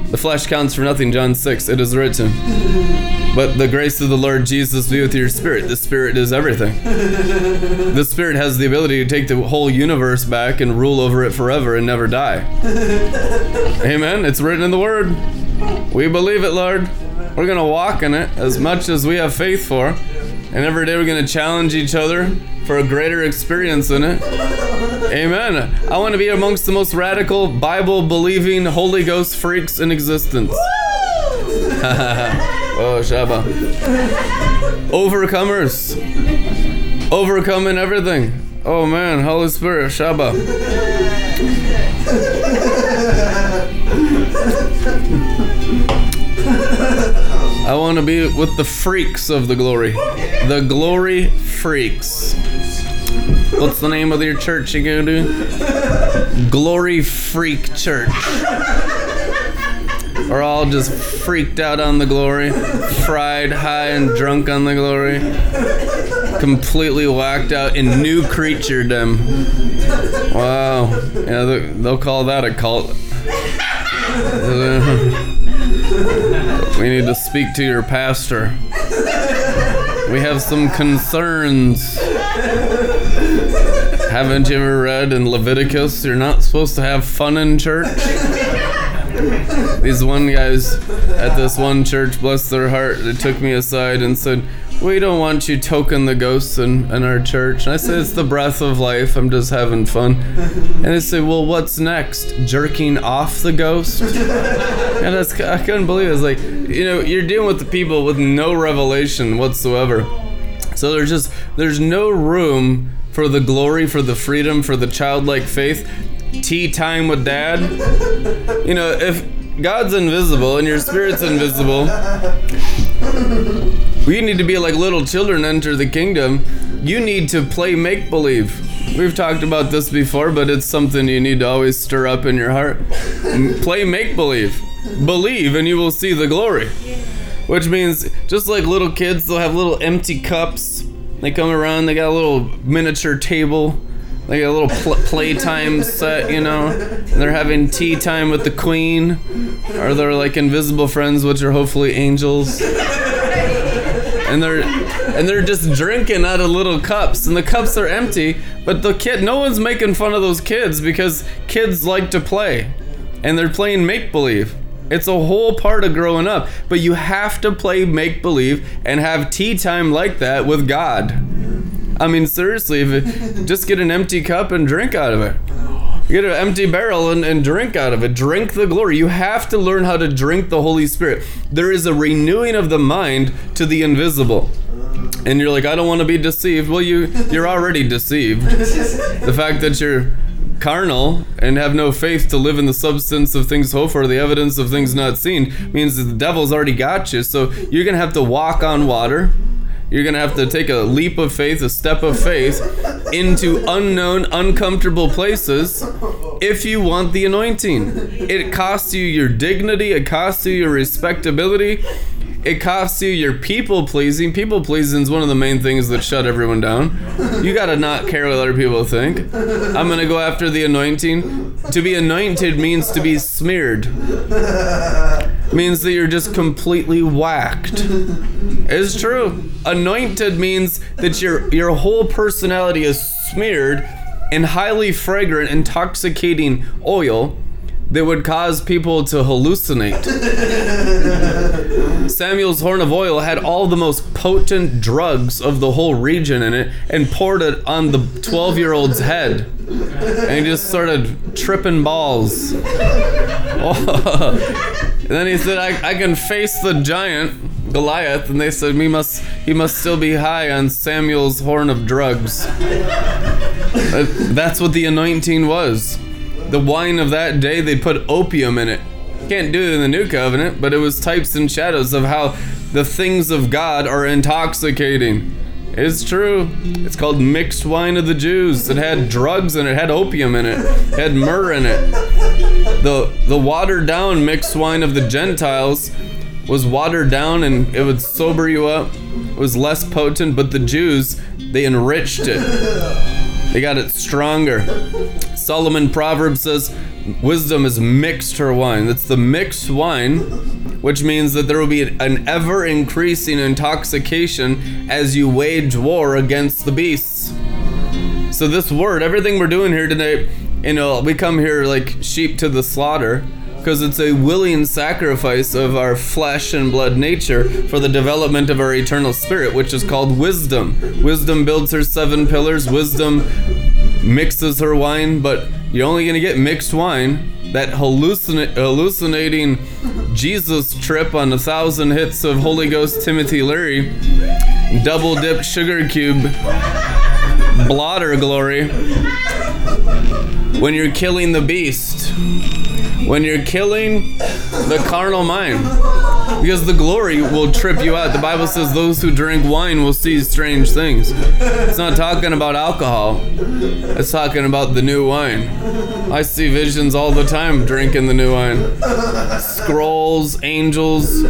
The flesh counts for nothing, John 6, it is written. But the grace of the Lord Jesus be with your spirit. The spirit is everything. The spirit has the ability to take the whole universe back and rule over it forever and never die. Amen. It's written in the word. We believe it, Lord. We're going to walk in it as much as we have faith for. And every day we're going to challenge each other for a greater experience in it. Amen. I want to be amongst the most radical, Bible believing, Holy Ghost freaks in existence. oh, Shaba. Overcomers. Overcoming everything. Oh man, Holy Spirit, Shaba. I want to be with the freaks of the glory. The glory freaks. What's the name of your church you go to? Glory Freak Church. We're all just freaked out on the glory, fried high and drunk on the glory, completely whacked out in new creaturedom. Wow. Yeah, they'll call that a cult. We need to speak to your pastor. We have some concerns. Haven't you ever read in Leviticus you're not supposed to have fun in church? These one guys at this one church, bless their heart, they took me aside and said, We don't want you token the ghosts in, in our church. And I said, It's the breath of life. I'm just having fun. And they said, Well, what's next? Jerking off the ghost? And I, I couldn't believe it. It's like, you know, you're dealing with the people with no revelation whatsoever. So there's just, there's no room for the glory, for the freedom, for the childlike faith. Tea time with dad. You know, if God's invisible and your spirit's invisible, we need to be like little children enter the kingdom. You need to play make believe. We've talked about this before, but it's something you need to always stir up in your heart. Play make believe. Believe and you will see the glory. Which means just like little kids, they'll have little empty cups. They come around, they got a little miniature table. They got a little pl- playtime set, you know. And they're having tea time with the queen, or they're like invisible friends, which are hopefully angels. and they're and they're just drinking out of little cups. And the cups are empty but the kid no one's making fun of those kids because kids like to play. And they're playing make believe it's a whole part of growing up. But you have to play make believe and have tea time like that with god i mean seriously it, just get an empty cup and drink out of it Get an empty barrel and, and drink out of it. Drink the glory. You have to learn how to drink the Holy Spirit. There is a renewing of the mind to the invisible. And you're like, I don't want to be deceived. Well, you you're already deceived. The fact that you're carnal and have no faith to live in the substance of things hoped for, the evidence of things not seen, means that the devil's already got you. So you're gonna have to walk on water. You're to have to take a leap of faith, a step of faith into unknown, uncomfortable places if you want the anointing. It costs you your dignity, it costs you your respectability, it costs you your people pleasing. People pleasing is one of the main things that shut everyone down. You got to not care what other people think. I'm to go after the anointing. To be anointed means to be smeared means that you're just completely whacked. It's true. Anointed means that your your whole personality is smeared in highly fragrant, intoxicating oil that would cause people to hallucinate. Samuel's horn of oil had all the most potent drugs of the whole region in it and poured it on the 12 year old's head. And he just started tripping balls. And then he said, I, I can face the giant, Goliath. And they said, he must, he must still be high on Samuel's horn of drugs. That's what the anointing was. The wine of that day, they put opium in it. Can't do it in the new covenant, but it was types and shadows of how the things of God are intoxicating. It's true. It's called mixed wine of the Jews. It had drugs in it, had opium in it, it had myrrh in it. The the watered down mixed wine of the Gentiles was watered down and it would sober you up. It was less potent, but the Jews, they enriched it. They got it stronger. Solomon Proverbs says, Wisdom is mixed her wine. That's the mixed wine, which means that there will be an ever increasing intoxication as you wage war against the beasts. So, this word, everything we're doing here today, you know, we come here like sheep to the slaughter because it's a willing sacrifice of our flesh and blood nature for the development of our eternal spirit, which is called wisdom. Wisdom builds her seven pillars, wisdom mixes her wine, but you're only to get mixed wine. That hallucina- hallucinating Jesus trip on a thousand hits of Holy Ghost Timothy Leary, double dipped sugar cube, blotter glory. When you're killing the beast, when you're killing the carnal mind. Because the glory will trip you out. The Bible says those who drink wine will see strange things. It's not talking about alcohol, it's talking about the new wine. I see visions all the time drinking the new wine. Scrolls, angels,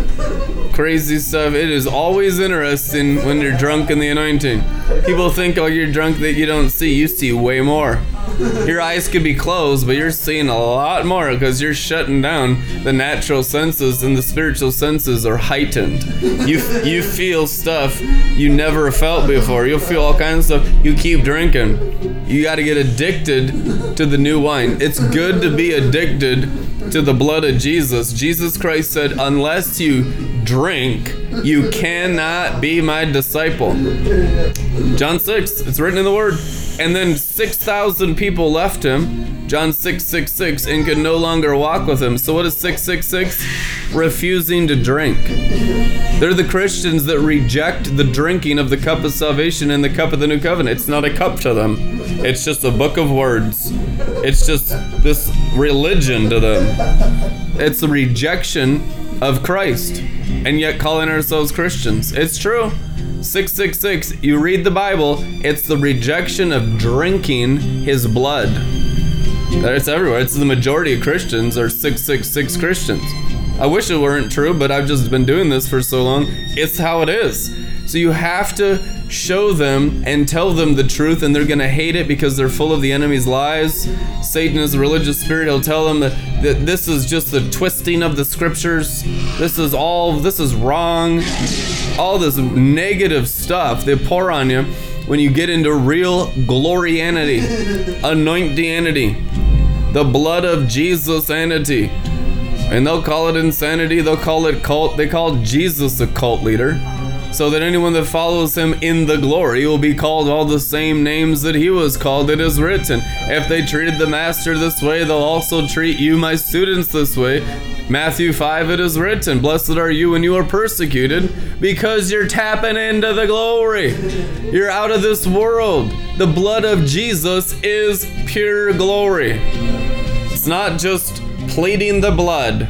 crazy stuff. It is always interesting when you're drunk in the anointing. People think, oh, you're drunk that you don't see. You see way more. Your eyes could be closed, but you're seeing a lot more because you're shutting down the natural senses and the spiritual senses are heightened. You you feel stuff you never felt before. You'll feel all kinds of stuff. You keep drinking. You got to get addicted to the new wine. It's good to be addicted to the blood of Jesus. Jesus Christ said, "Unless you drink, you cannot be my disciple." John 6, it's written in the word. And then 6,000 people left him, John 6, 6, 6, and could no longer walk with him. So what is 666? Refusing to drink. They're the Christians that reject the drinking of the cup of salvation and the cup of the new covenant. It's not a cup to them, it's just a book of words. It's just this religion to them. It's the rejection of Christ, and yet calling ourselves Christians. It's true. 666, you read the Bible, it's the rejection of drinking his blood. It's everywhere. It's the majority of Christians are 666 Christians. I wish it weren't true, but I've just been doing this for so long. It's how it is. So you have to show them and tell them the truth, and they're going to hate it because they're full of the enemy's lies. Satan is a religious spirit. He'll tell them that, that this is just the twisting of the scriptures. This is all, this is wrong. All this negative stuff they pour on you when you get into real glorianity, anointianity, the blood of Jesus anity. And they'll call it insanity, they'll call it cult, they call Jesus a cult leader. So that anyone that follows him in the glory will be called all the same names that he was called, it is written. If they treated the master this way, they'll also treat you, my students, this way. Matthew 5, it is written, Blessed are you when you are persecuted, because you're tapping into the glory. You're out of this world. The blood of Jesus is pure glory. It's not just pleading the blood.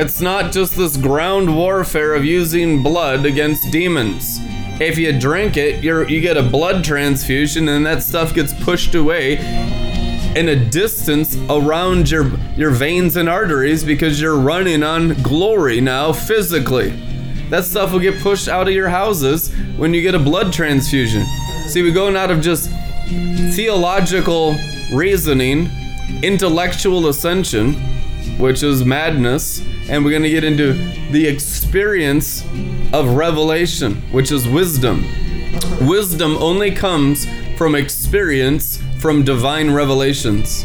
It's not just this ground warfare of using blood against demons. If you drink it, you you get a blood transfusion and that stuff gets pushed away in a distance around your your veins and arteries because you're running on glory now physically. That stuff will get pushed out of your houses when you get a blood transfusion. See, we're going out of just theological reasoning, intellectual ascension, which is madness, and we're going to get into the experience of revelation, which is wisdom. Wisdom only comes from experience from divine revelations.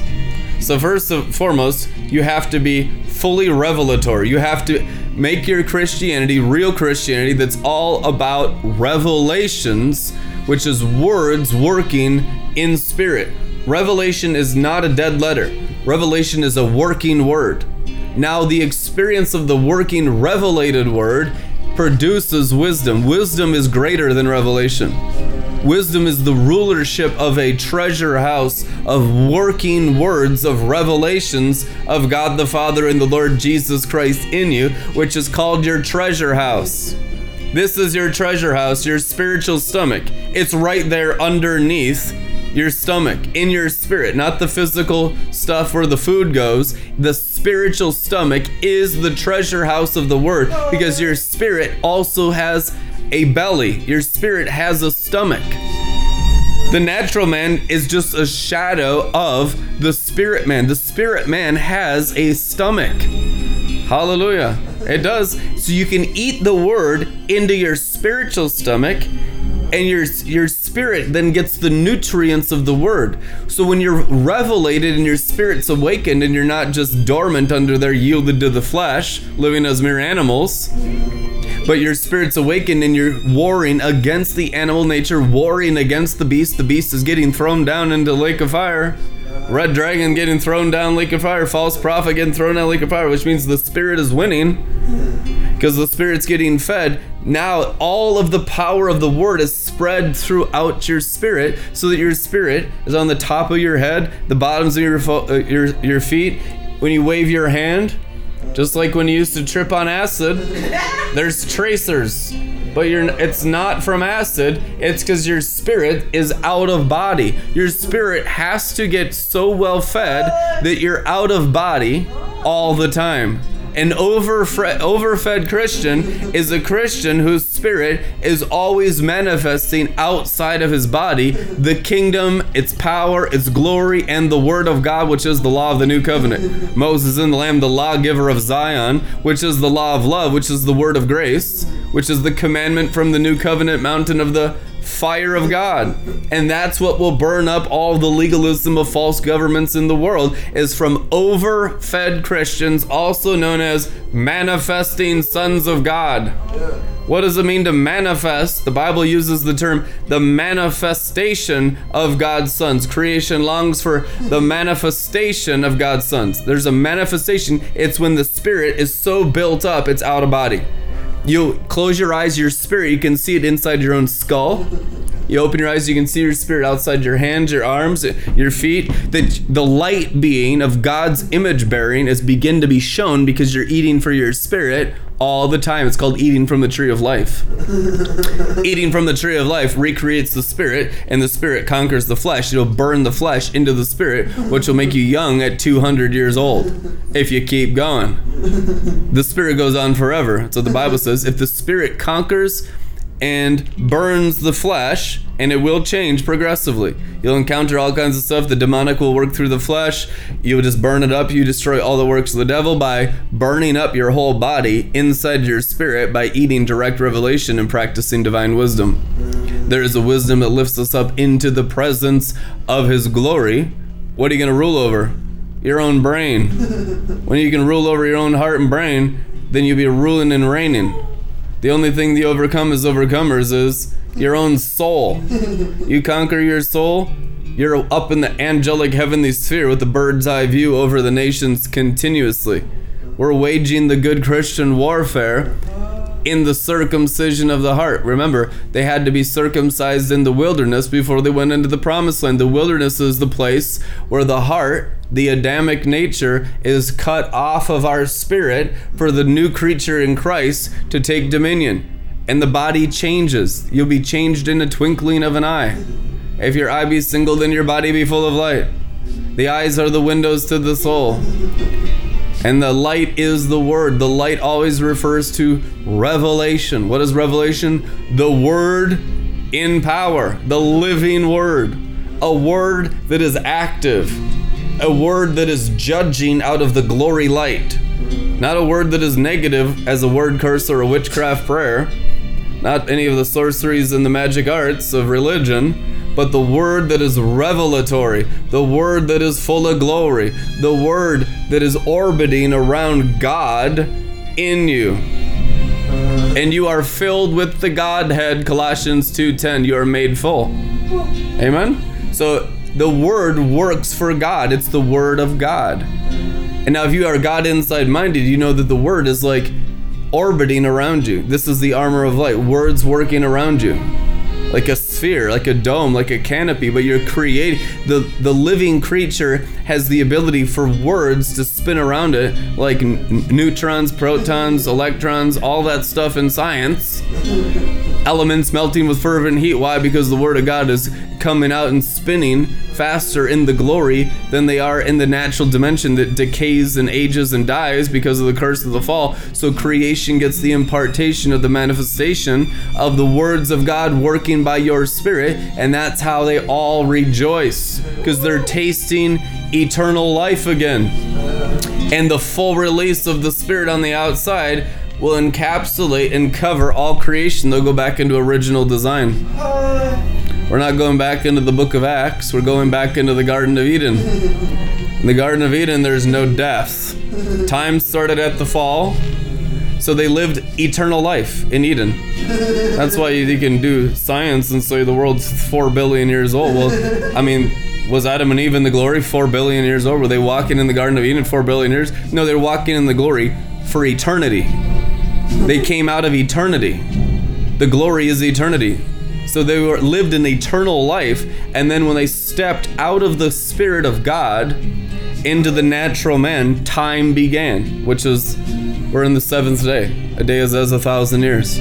So, first and foremost, you have to be fully revelatory. You have to make your Christianity real Christianity that's all about revelations, which is words working in spirit. Revelation is not a dead letter, revelation is a working word. Now, the experience of the working revelated word produces wisdom. Wisdom is greater than revelation. Wisdom is the rulership of a treasure house of working words of revelations of God the Father and the Lord Jesus Christ in you, which is called your treasure house. This is your treasure house, your spiritual stomach. It's right there underneath your stomach, in your spirit, not the physical stuff where the food goes. The spiritual stomach is the treasure house of the word because your spirit also has a belly, your spirit has a stomach. The natural man is just a shadow of the spirit man. The spirit man has a stomach. Hallelujah. It does. So you can eat the word into your spiritual stomach and your your spirit then gets the nutrients of the word. So when you're revelated and your spirit's awakened and you're not just dormant under there yielded to the flesh, living as mere animals, but your spirit's awakened and you're warring against the animal nature, warring against the beast. The beast is getting thrown down into lake of fire. Red dragon getting thrown down lake of fire, false prophet getting thrown down lake of fire, which means the spirit is winning because the spirit's getting fed. Now all of the power of the word is spread throughout your spirit, so that your spirit is on the top of your head, the bottoms of your fo- uh, your your feet. When you wave your hand, just like when you used to trip on acid, there's tracers. But you're it's not from acid, it's cuz your spirit is out of body. Your spirit has to get so well fed that you're out of body all the time. An overfre- overfed Christian is a Christian whose spirit is always manifesting outside of his body the kingdom, its power, its glory, and the word of God, which is the law of the new covenant. Moses and the Lamb, the lawgiver of Zion, which is the law of love, which is the word of grace, which is the commandment from the new covenant mountain of the fire of God. And that's what will burn up all the legalism of false governments in the world is from overfed Christians, also known as manifesting sons of God. What does it mean to manifest? The Bible uses the term the manifestation of God's sons. Creation longs for the manifestation of God's sons. There's a manifestation. It's when the spirit is so built up, it's out of body. You close your eyes, your spirit, you can see it inside your own skull. You open your eyes, you can see your spirit outside your hands, your arms, your feet. The, the light being of God's image bearing is begin to be shown because you're eating for your spirit all the time. It's called eating from the tree of life. eating from the tree of life recreates the spirit, and the spirit conquers the flesh. It'll burn the flesh into the spirit, which will make you young at 200 years old if you keep going. The spirit goes on forever. So the Bible says if the spirit conquers and burns the flesh, and it will change progressively. You'll encounter all kinds of stuff. The demonic will work through the flesh. You'll just burn it up. You destroy all the works of the devil by burning up your whole body inside your spirit by eating direct revelation and practicing divine wisdom. There is a wisdom that lifts us up into the presence of his glory. What are you going to rule over? Your own brain. when you can rule over your own heart and brain, then you'll be ruling and reigning. The only thing the overcome as overcomers is your own soul. You conquer your soul, you're up in the angelic heavenly sphere with the bird's eye view over the nations continuously. We're waging the good Christian warfare in the circumcision of the heart. Remember, they had to be circumcised in the wilderness before they went into the promised land. The wilderness is the place where the heart, the Adamic nature, is cut off of our spirit for the new creature in Christ to take dominion. And the body changes. You'll be changed in a twinkling of an eye. If your eye be single, then your body be full of light. The eyes are the windows to the soul. And the light is the word. The light always refers to revelation. What is revelation? The word in power, the living word. A word that is active, a word that is judging out of the glory light. Not a word that is negative as a word curse or a witchcraft prayer. Not any of the sorceries and the magic arts of religion, but the word that is revelatory, the word that is full of glory, the word that is orbiting around God in you. And you are filled with the Godhead, Colossians 2:10. You are made full. Amen. So the word works for God. It's the word of God. And now if you are God inside minded, you know that the word is like orbiting around you. This is the armor of light. Words working around you like a sphere, like a dome, like a canopy, but you're creating the the living creature has the ability for words to spin around it like n- neutrons, protons, electrons, all that stuff in science. Elements melting with fervent heat. Why? Because the word of God is coming out and spinning faster in the glory than they are in the natural dimension that decays and ages and dies because of the curse of the fall. So creation gets the impartation of the manifestation of the words of God working by your spirit, and that's how they all rejoice because they're tasting eternal life again. And the full release of the spirit on the outside will encapsulate and cover all creation. They'll go back into original design. We're not going back into the book of Acts. We're going back into the Garden of Eden. In the Garden of Eden, there's no death. Time started at the fall. So they lived eternal life in Eden. That's why you can do science and say the world's four billion years old. Well, I mean, was Adam and Eve in the glory four billion years old? Were they walking in the Garden of Eden four billion years? No, they're walking in the glory for eternity. They came out of eternity. The glory is eternity. So they were lived an eternal life, and then when they stepped out of the spirit of God into the natural man, time began, which is we're in the seventh day. A day is as a thousand years.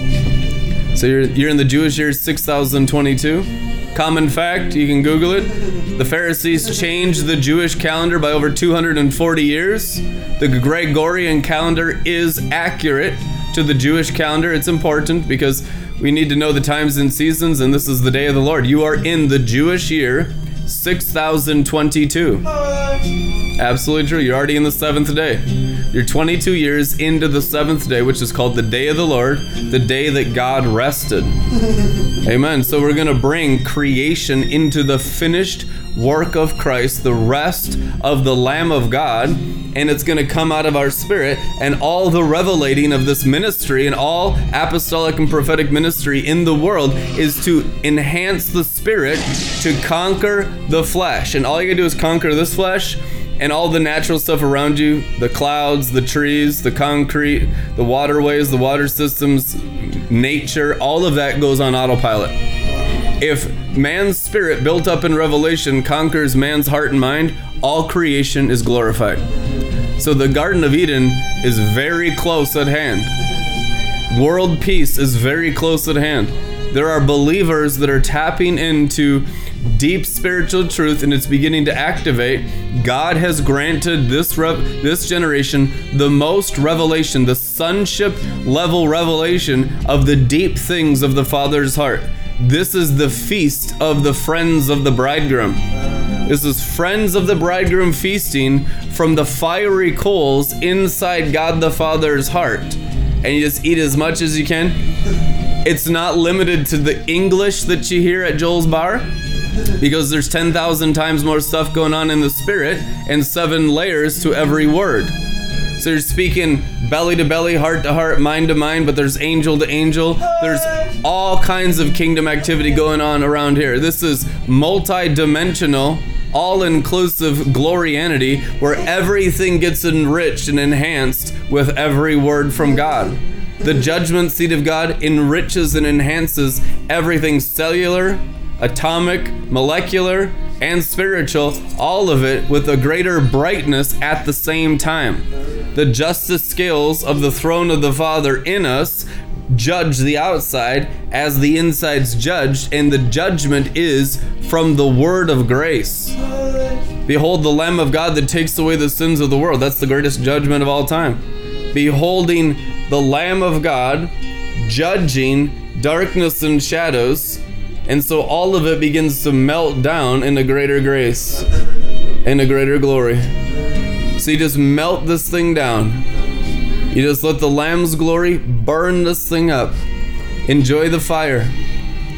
So you're you're in the Jewish year 6022. Common fact, you can Google it. The Pharisees changed the Jewish calendar by over 240 years. The Gregorian calendar is accurate to the Jewish calendar. It's important because we need to know the times and seasons, and this is the day of the Lord. You are in the Jewish year 6022. Absolutely true. You're already in the seventh day. You're 22 years into the seventh day, which is called the day of the Lord, the day that God rested. Amen. So we're going to bring creation into the finished work of Christ, the rest of the Lamb of God, and it's going to come out of our spirit. And all the revelating of this ministry and all apostolic and prophetic ministry in the world is to enhance the spirit to conquer the flesh. And all you got to do is conquer this flesh and all the natural stuff around you the clouds, the trees, the concrete, the waterways, the water systems, nature all of that goes on autopilot. If man's spirit built up in revelation conquers man's heart and mind, all creation is glorified. So the Garden of Eden is very close at hand. World peace is very close at hand. There are believers that are tapping into deep spiritual truth and it's beginning to activate. God has granted this rev- this generation the most revelation, the sonship level revelation of the deep things of the Father's heart. This is the feast of the friends of the bridegroom. This is friends of the bridegroom feasting from the fiery coals inside God the Father's heart. And you just eat as much as you can. It's not limited to the English that you hear at Joel's Bar because there's 10,000 times more stuff going on in the spirit and seven layers to every word. So you're speaking belly to belly, heart to heart, mind to mind, but there's angel to angel. There's all kinds of kingdom activity going on around here. This is multi dimensional, all inclusive glorianity where everything gets enriched and enhanced with every word from God. The judgment seat of God enriches and enhances everything cellular, atomic, molecular, and spiritual, all of it with a greater brightness at the same time. The justice scales of the throne of the Father in us judge the outside as the inside's judged, and the judgment is from the word of grace. Behold the Lamb of God that takes away the sins of the world. That's the greatest judgment of all time. Beholding the Lamb of God judging darkness and shadows. And so all of it begins to melt down into greater grace into greater glory. So you just melt this thing down. You just let the Lamb's glory burn this thing up. Enjoy the fire.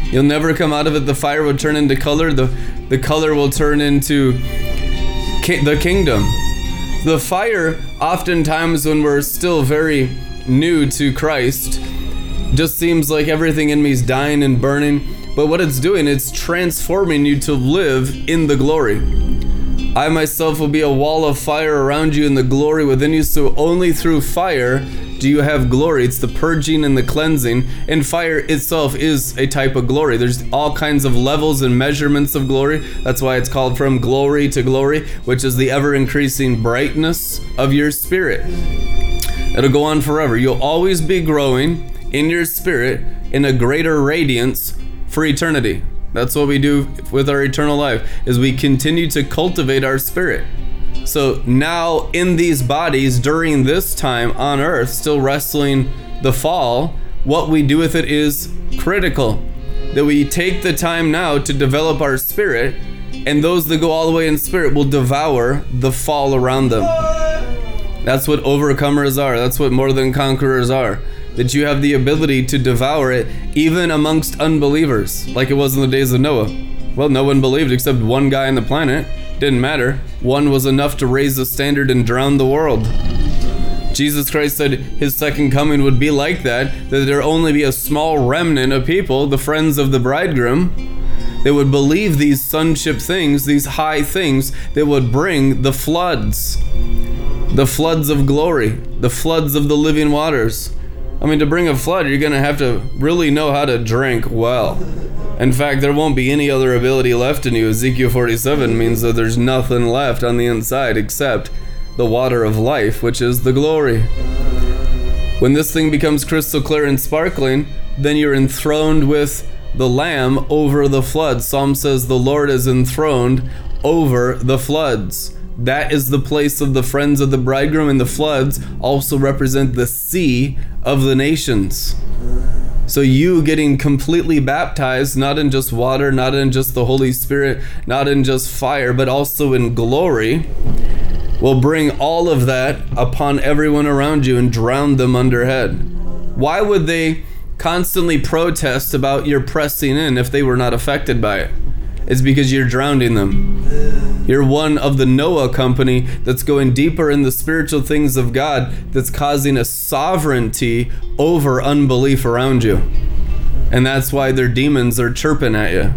You'll never come out of it. The fire will turn into color. The, the color will turn into ki- the kingdom. The fire, oftentimes when we're still very new to Christ, just seems like everything in me is dying and burning. But what it's doing, it's transforming you to live in the glory. I myself will be a wall of fire around you and the glory within you. So only through fire do you have glory. It's the purging and the cleansing. And fire itself is a type of glory. There's all kinds of levels and measurements of glory. That's why it's called from glory to glory, which is the ever increasing brightness of your spirit. It'll go on forever. You'll always be growing in your spirit in a greater radiance for eternity. That's what we do with our eternal life is we continue to cultivate our spirit. So now in these bodies during this time on earth still wrestling the fall, what we do with it is critical. That we take the time now to develop our spirit and those that go all the way in spirit will devour the fall around them. That's what overcomers are. That's what more than conquerors are. That you have the ability to devour it even amongst unbelievers, like it was in the days of Noah. Well, no one believed except one guy on the planet. Didn't matter. One was enough to raise the standard and drown the world. Jesus Christ said his second coming would be like that, that there would only be a small remnant of people, the friends of the bridegroom, that would believe these sonship things, these high things that would bring the floods the floods of glory, the floods of the living waters. I mean, to bring a flood, you're going to have to really know how to drink well. In fact, there won't be any other ability left in you. Ezekiel 47 means that there's nothing left on the inside except the water of life, which is the glory. When this thing becomes crystal clear and sparkling, then you're enthroned with the Lamb over the floods. Psalm says, The Lord is enthroned over the floods. That is the place of the friends of the bridegroom, and the floods also represent the sea of the nations. So, you getting completely baptized, not in just water, not in just the Holy Spirit, not in just fire, but also in glory, will bring all of that upon everyone around you and drown them underhead. Why would they constantly protest about your pressing in if they were not affected by it? It's because you're drowning them. You're one of the Noah company that's going deeper in the spiritual things of God that's causing a sovereignty over unbelief around you. And that's why their demons are chirping at you.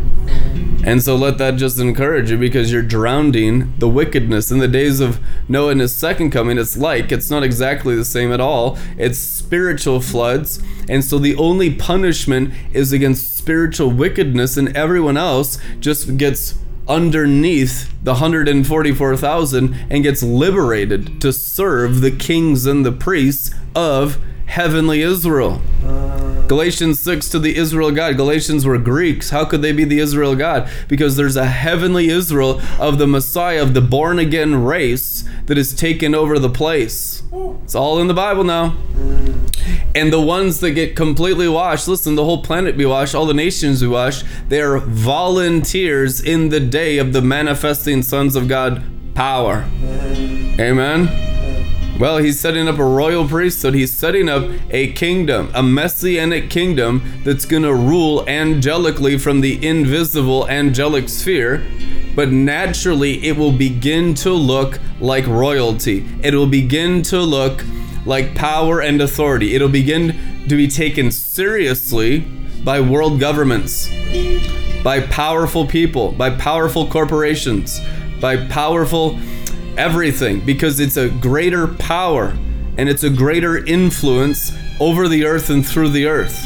And so let that just encourage you because you're drowning the wickedness. In the days of Noah and his second coming, it's like, it's not exactly the same at all. It's spiritual floods. And so the only punishment is against spiritual wickedness, and everyone else just gets underneath the 144,000 and gets liberated to serve the kings and the priests of heavenly Israel. Uh, Galatians 6 to the Israel God. Galatians were Greeks. How could they be the Israel God? Because there's a heavenly Israel of the Messiah, of the born again race that has taken over the place. It's all in the Bible now. And the ones that get completely washed, listen, the whole planet be washed, all the nations be washed, they are volunteers in the day of the manifesting sons of God power. Amen. Well, he's setting up a royal priesthood. He's setting up a kingdom, a messianic kingdom that's going to rule angelically from the invisible angelic sphere. But naturally, it will begin to look like royalty. It will begin to look like power and authority. It'll begin to be taken seriously by world governments, by powerful people, by powerful corporations, by powerful everything because it's a greater power and it's a greater influence over the earth and through the earth.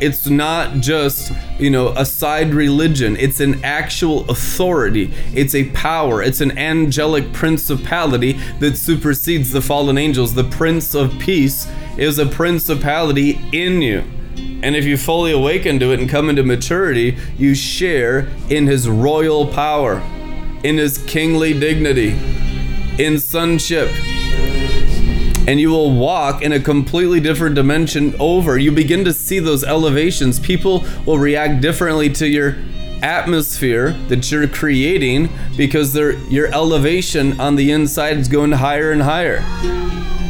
It's not just, you know, a side religion. It's an actual authority. It's a power. It's an angelic principality that supersedes the fallen angels. The Prince of Peace is a principality in you. And if you fully awaken to it and come into maturity, you share in his royal power, in his kingly dignity in sonship. And you will walk in a completely different dimension over. You begin to see those elevations. People will react differently to your atmosphere that you're creating because your elevation on the inside is going higher and higher.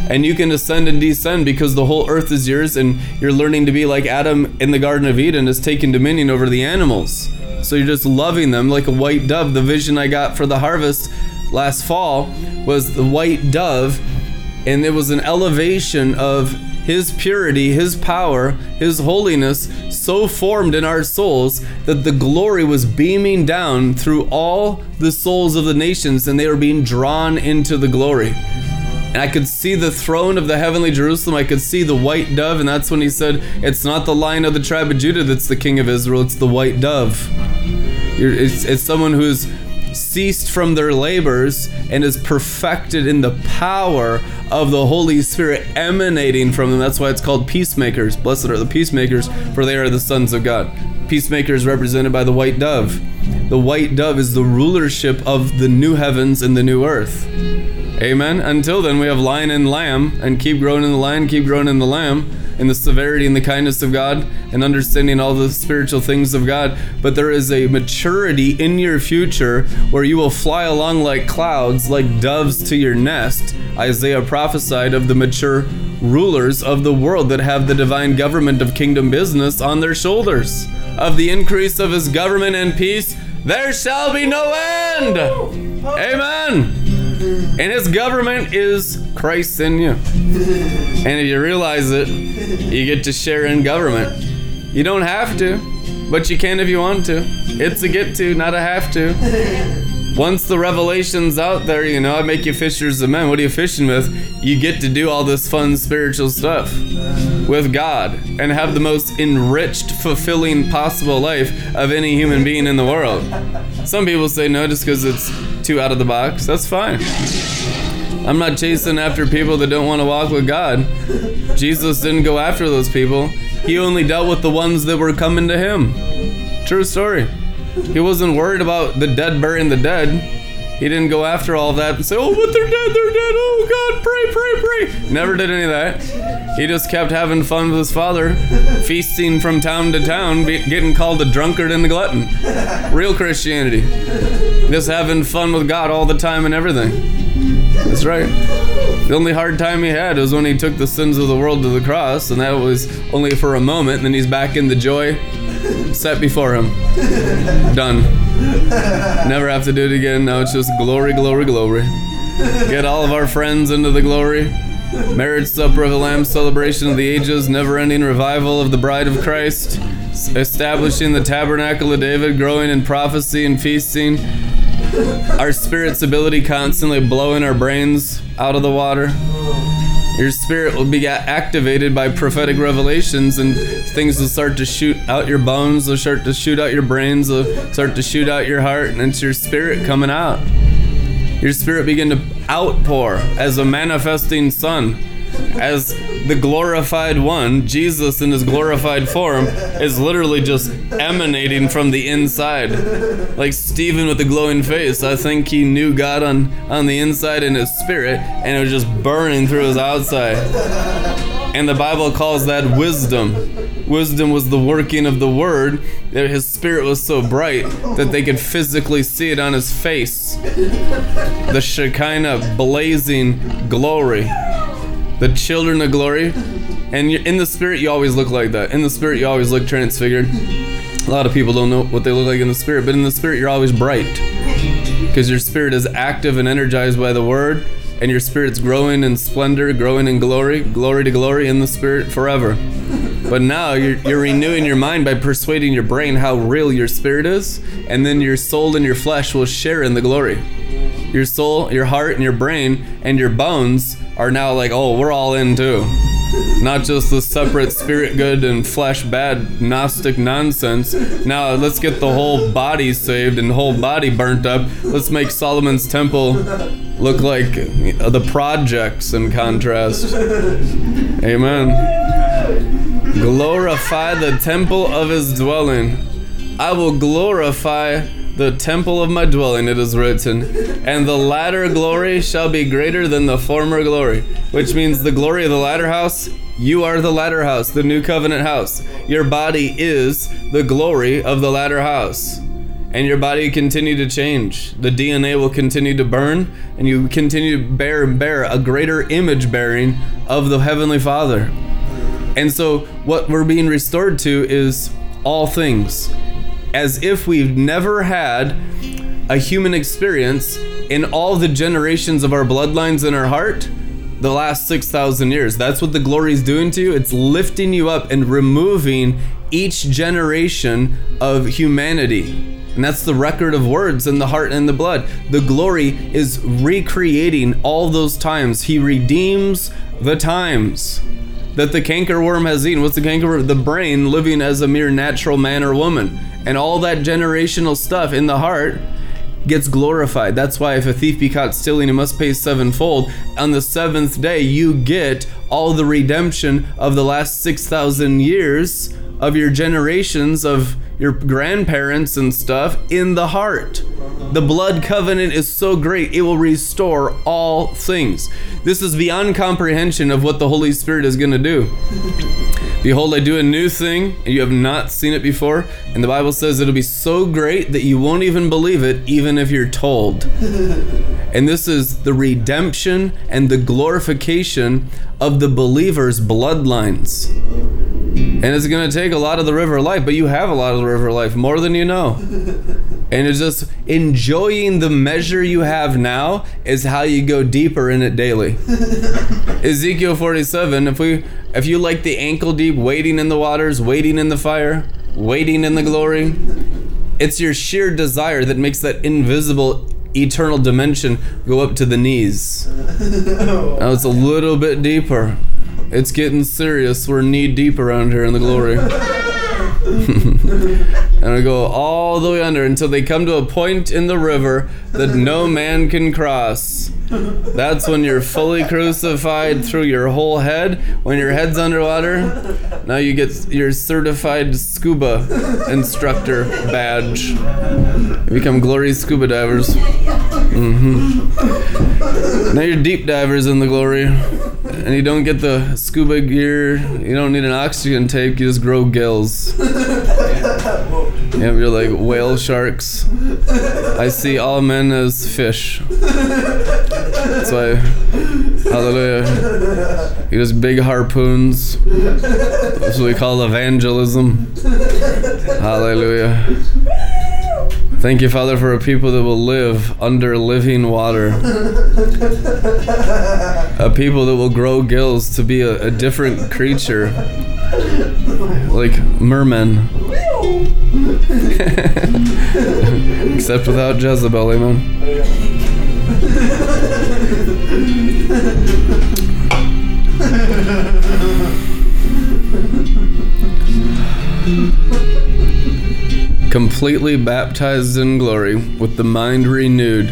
And you can ascend and descend because the whole earth is yours, and you're learning to be like Adam in the Garden of Eden, is taking dominion over the animals. So you're just loving them like a white dove. The vision I got for the harvest last fall was the white dove, and it was an elevation of his purity, his power, his holiness so formed in our souls that the glory was beaming down through all the souls of the nations and they were being drawn into the glory. And I could see the throne of the heavenly Jerusalem. I could see the white dove, and that's when he said, It's not the lion of the tribe of Judah that's the king of Israel, it's the white dove. It's, it's someone who's ceased from their labors and is perfected in the power of the Holy Spirit emanating from them. That's why it's called peacemakers. Blessed are the peacemakers, for they are the sons of God. Peacemakers represented by the white dove. The white dove is the rulership of the new heavens and the new earth. Amen. Until then, we have lion and lamb, and keep growing in the lion, keep growing in the lamb in the severity and the kindness of God and understanding all the spiritual things of God. But there is a maturity in your future where you will fly along like clouds, like doves to your nest. Isaiah prophesied of the mature rulers of the world that have the divine government of kingdom business on their shoulders. Of the increase of his government and peace, there shall be no end. Amen. And his government is Christ in you. And if you realize it, you get to share in government. You don't have to, but you can if you want to. It's a get to, not a have to. Once the revelation's out there, you know, I make you fishers of men. What are you fishing with? You get to do all this fun spiritual stuff with God and have the most enriched, fulfilling possible life of any human being in the world. Some people say no just because it's too out of the box. That's fine. I'm not chasing after people that don't want to walk with God. Jesus didn't go after those people. He only dealt with the ones that were coming to him. True story. He wasn't worried about the dead burying the dead. He didn't go after all of that and say, "Oh, but they're dead, they're dead. Oh God, pray, pray, pray." Never did any of that. He just kept having fun with his father, feasting from town to town, getting called a drunkard and a glutton. Real Christianity. Just having fun with God all the time and everything. That's right. The only hard time he had was when he took the sins of the world to the cross, and that was only for a moment, and then he's back in the joy set before him. Done. Never have to do it again. Now it's just glory, glory, glory. Get all of our friends into the glory. Marriage supper of the Lamb, celebration of the ages, never ending revival of the bride of Christ, establishing the tabernacle of David, growing in prophecy and feasting, our spirit's ability constantly blowing our brains out of the water. Your spirit will be activated by prophetic revelations, and things will start to shoot out your bones, they'll start to shoot out your brains, they'll start to shoot out your heart, and it's your spirit coming out. Your spirit begin to outpour as a manifesting sun. As the glorified one, Jesus in his glorified form, is literally just emanating from the inside. Like Stephen with the glowing face, I think he knew God on, on the inside in his spirit, and it was just burning through his outside. And the Bible calls that wisdom. Wisdom was the working of the word, that his spirit was so bright that they could physically see it on his face. The Shekinah blazing glory. The children of glory. And in the spirit, you always look like that. In the spirit, you always look transfigured. A lot of people don't know what they look like in the spirit, but in the spirit, you're always bright because your spirit is active and energized by the word and your spirit's growing in splendor growing in glory glory to glory in the spirit forever but now you're, you're renewing your mind by persuading your brain how real your spirit is and then your soul and your flesh will share in the glory your soul your heart and your brain and your bones are now like oh we're all in too. Not just the separate spirit good and flesh bad gnostic nonsense. Now let's get the whole body saved and the whole body burnt up. Let's make solomon's temple look like the projects in contrast. Amen. Glorify the temple of his dwelling. I will glorify the temple of my dwelling, it is written, and the latter glory shall be greater than the former glory. Which means the glory of the latter house, you are the latter house, the new covenant house. Your body is the glory of the latter house. And your body continue to change. The DNA will continue to burn, and you continue to bear and bear a greater image bearing of the Heavenly Father. And so, what we're being restored to is all things as if we've never had a human experience in all the generations of our bloodlines in our heart the last 6,000 years. That's what the glory is doing to you. It's lifting you up and removing each generation of humanity. And that's the record of words in the heart and the blood. The glory is recreating all those times. He redeems the times that the cankerworm has eaten. What's the cankerworm? The brain living as a mere natural man or woman. And all that generational stuff in the heart gets glorified. That's why if a thief be caught stealing, he must pay sevenfold. On the seventh day, you get all the redemption of the last 6,000 years of your generations of your grandparents and stuff in the heart. The blood covenant is so great, it will restore all things. This is beyond comprehension of what the Holy Spirit is going to do. Behold, I do a new thing, and you have not seen it before. And the Bible says it'll be so great that you won't even believe it, even if you're told. And this is the redemption and the glorification of the believer's bloodlines. And it's going to take a lot of the river life, but you have a lot of the river life, more than you know. And it's just enjoying the measure you have now is how you go deeper in it daily. Ezekiel 47, if we if you like the ankle deep wading in the waters, wading in the fire, wading in the glory, it's your sheer desire that makes that invisible eternal dimension go up to the knees. Now it's a little bit deeper. It's getting serious. We're knee deep around here in the glory. and we go all the way under until they come to a point in the river that no man can cross. That's when you're fully crucified through your whole head. When your head's underwater, now you get your certified scuba instructor badge. You become glory scuba divers. Hmm Now you're deep divers in the glory. And you don't get the scuba gear. You don't need an oxygen tank. You just grow gills. Yeah, you're like whale sharks. I see all men as fish. That's why, hallelujah. You just big harpoons. That's what we call evangelism. Hallelujah. Thank you, Father, for a people that will live under living water. A people that will grow gills to be a, a different creature. Like mermen. Except without Jezebel, amen. Completely baptized in glory, with the mind renewed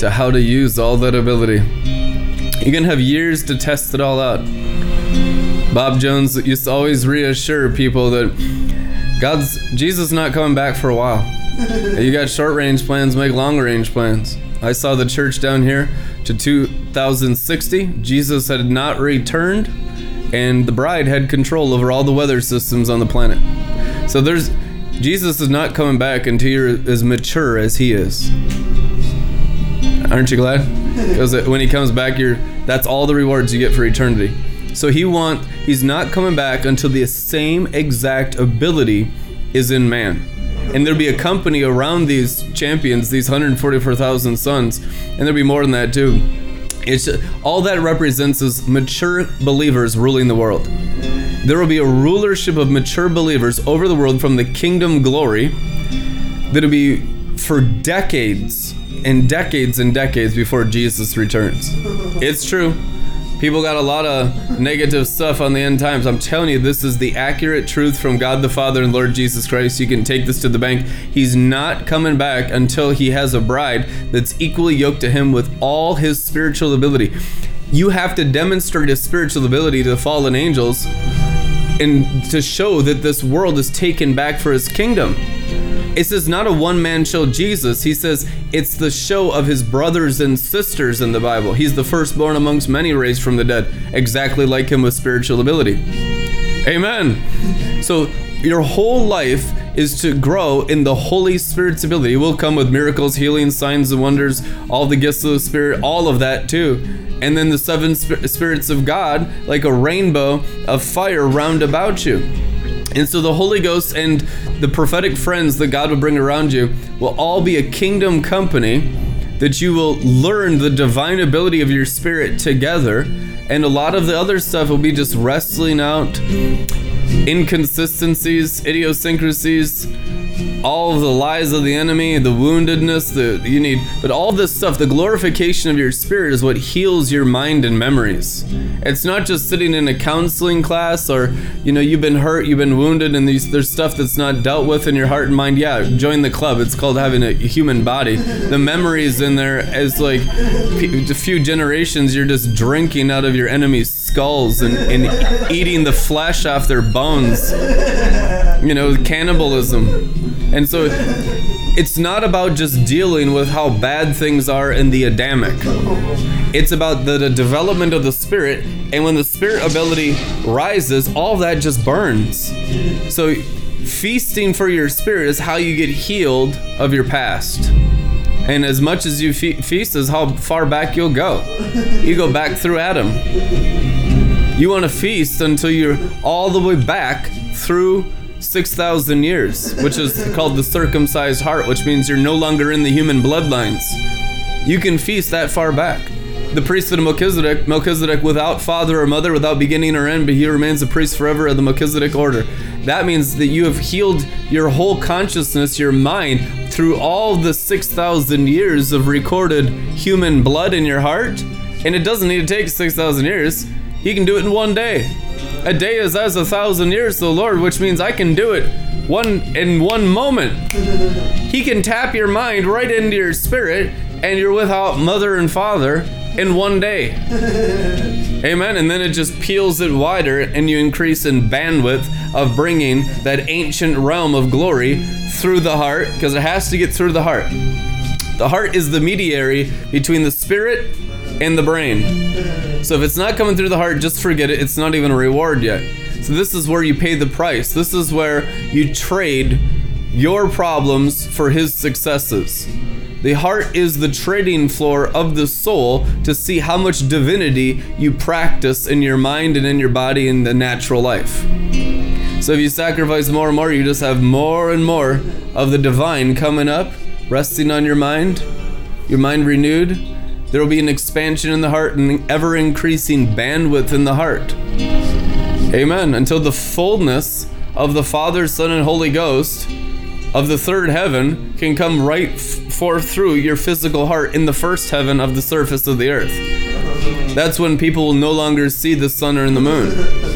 to how to use all that ability. You can have years to test it all out. Bob Jones used to always reassure people that God's Jesus not coming back for a while. You got short range plans, make long range plans. I saw the church down here to 2060. Jesus had not returned, and the bride had control over all the weather systems on the planet. So there's Jesus is not coming back until you're as mature as he is. Aren't you glad? Because when he comes back, you're that's all the rewards you get for eternity. So he want he's not coming back until the same exact ability is in man. And there'll be a company around these champions, these 144,000 sons, and there'll be more than that too. It's all that represents is mature believers ruling the world. There will be a rulership of mature believers over the world from the kingdom glory that'll be for decades and decades and decades before Jesus returns. It's true. People got a lot of negative stuff on the end times. I'm telling you, this is the accurate truth from God the Father and Lord Jesus Christ. You can take this to the bank. He's not coming back until he has a bride that's equally yoked to him with all his spiritual ability. You have to demonstrate his spiritual ability to the fallen angels and to show that this world is taken back for his kingdom. It says not a one man show Jesus. He says it's the show of his brothers and sisters in the Bible. He's the firstborn amongst many raised from the dead, exactly like him with spiritual ability. Amen. So your whole life is to grow in the Holy Spirit's ability. It will come with miracles, healing, signs and wonders, all the gifts of the Spirit, all of that too. And then the seven sp- spirits of God, like a rainbow of fire round about you. And so the Holy Ghost and the prophetic friends that God will bring around you will all be a kingdom company that you will learn the divine ability of your spirit together. And a lot of the other stuff will be just wrestling out inconsistencies, idiosyncrasies, all of the lies of the enemy, the woundedness that you need. But all this stuff, the glorification of your spirit is what heals your mind and memories. It's not just sitting in a counseling class or, you know, you've been hurt, you've been wounded, and these, there's stuff that's not dealt with in your heart and mind. Yeah, join the club. It's called having a human body. The memories in there is like a few generations you're just drinking out of your enemy's skulls and, and eating the flesh off their bones. You know, cannibalism. And so it's not about just dealing with how bad things are in the Adamic. It's about the, the development of the spirit, and when the spirit ability rises, all that just burns. So feasting for your spirit is how you get healed of your past. And as much as you fe- feast is how far back you'll go. You go back through Adam. You want to feast until you're all the way back through 6,000 years, which is called the circumcised heart, which means you're no longer in the human bloodlines. You can feast that far back. The priesthood of Melchizedek, Melchizedek without father or mother, without beginning or end, but he remains a priest forever of the Melchizedek order. That means that you have healed your whole consciousness, your mind, through all the 6,000 years of recorded human blood in your heart. And it doesn't need to take 6,000 years. He can do it in one day. A day is as a thousand years to the Lord, which means I can do it one in one moment. He can tap your mind right into your spirit, and you're without mother and father in one day. Amen. And then it just peels it wider, and you increase in bandwidth of bringing that ancient realm of glory through the heart, because it has to get through the heart. The heart is the mediary between the spirit and the brain. So if it's not coming through the heart, just forget it. It's not even a reward yet. So this is where you pay the price. This is where you trade your problems for his successes. The heart is the trading floor of the soul to see how much divinity you practice in your mind and in your body in the natural life. So if you sacrifice more and more, you just have more and more of the divine coming up, resting on your mind, your mind renewed. There will be an expansion in the heart and ever increasing bandwidth in the heart. Amen. Until the fullness of the Father, Son, and Holy Ghost of the third heaven can come right f- forth through your physical heart in the first heaven of the surface of the earth. That's when people will no longer see the sun or the moon.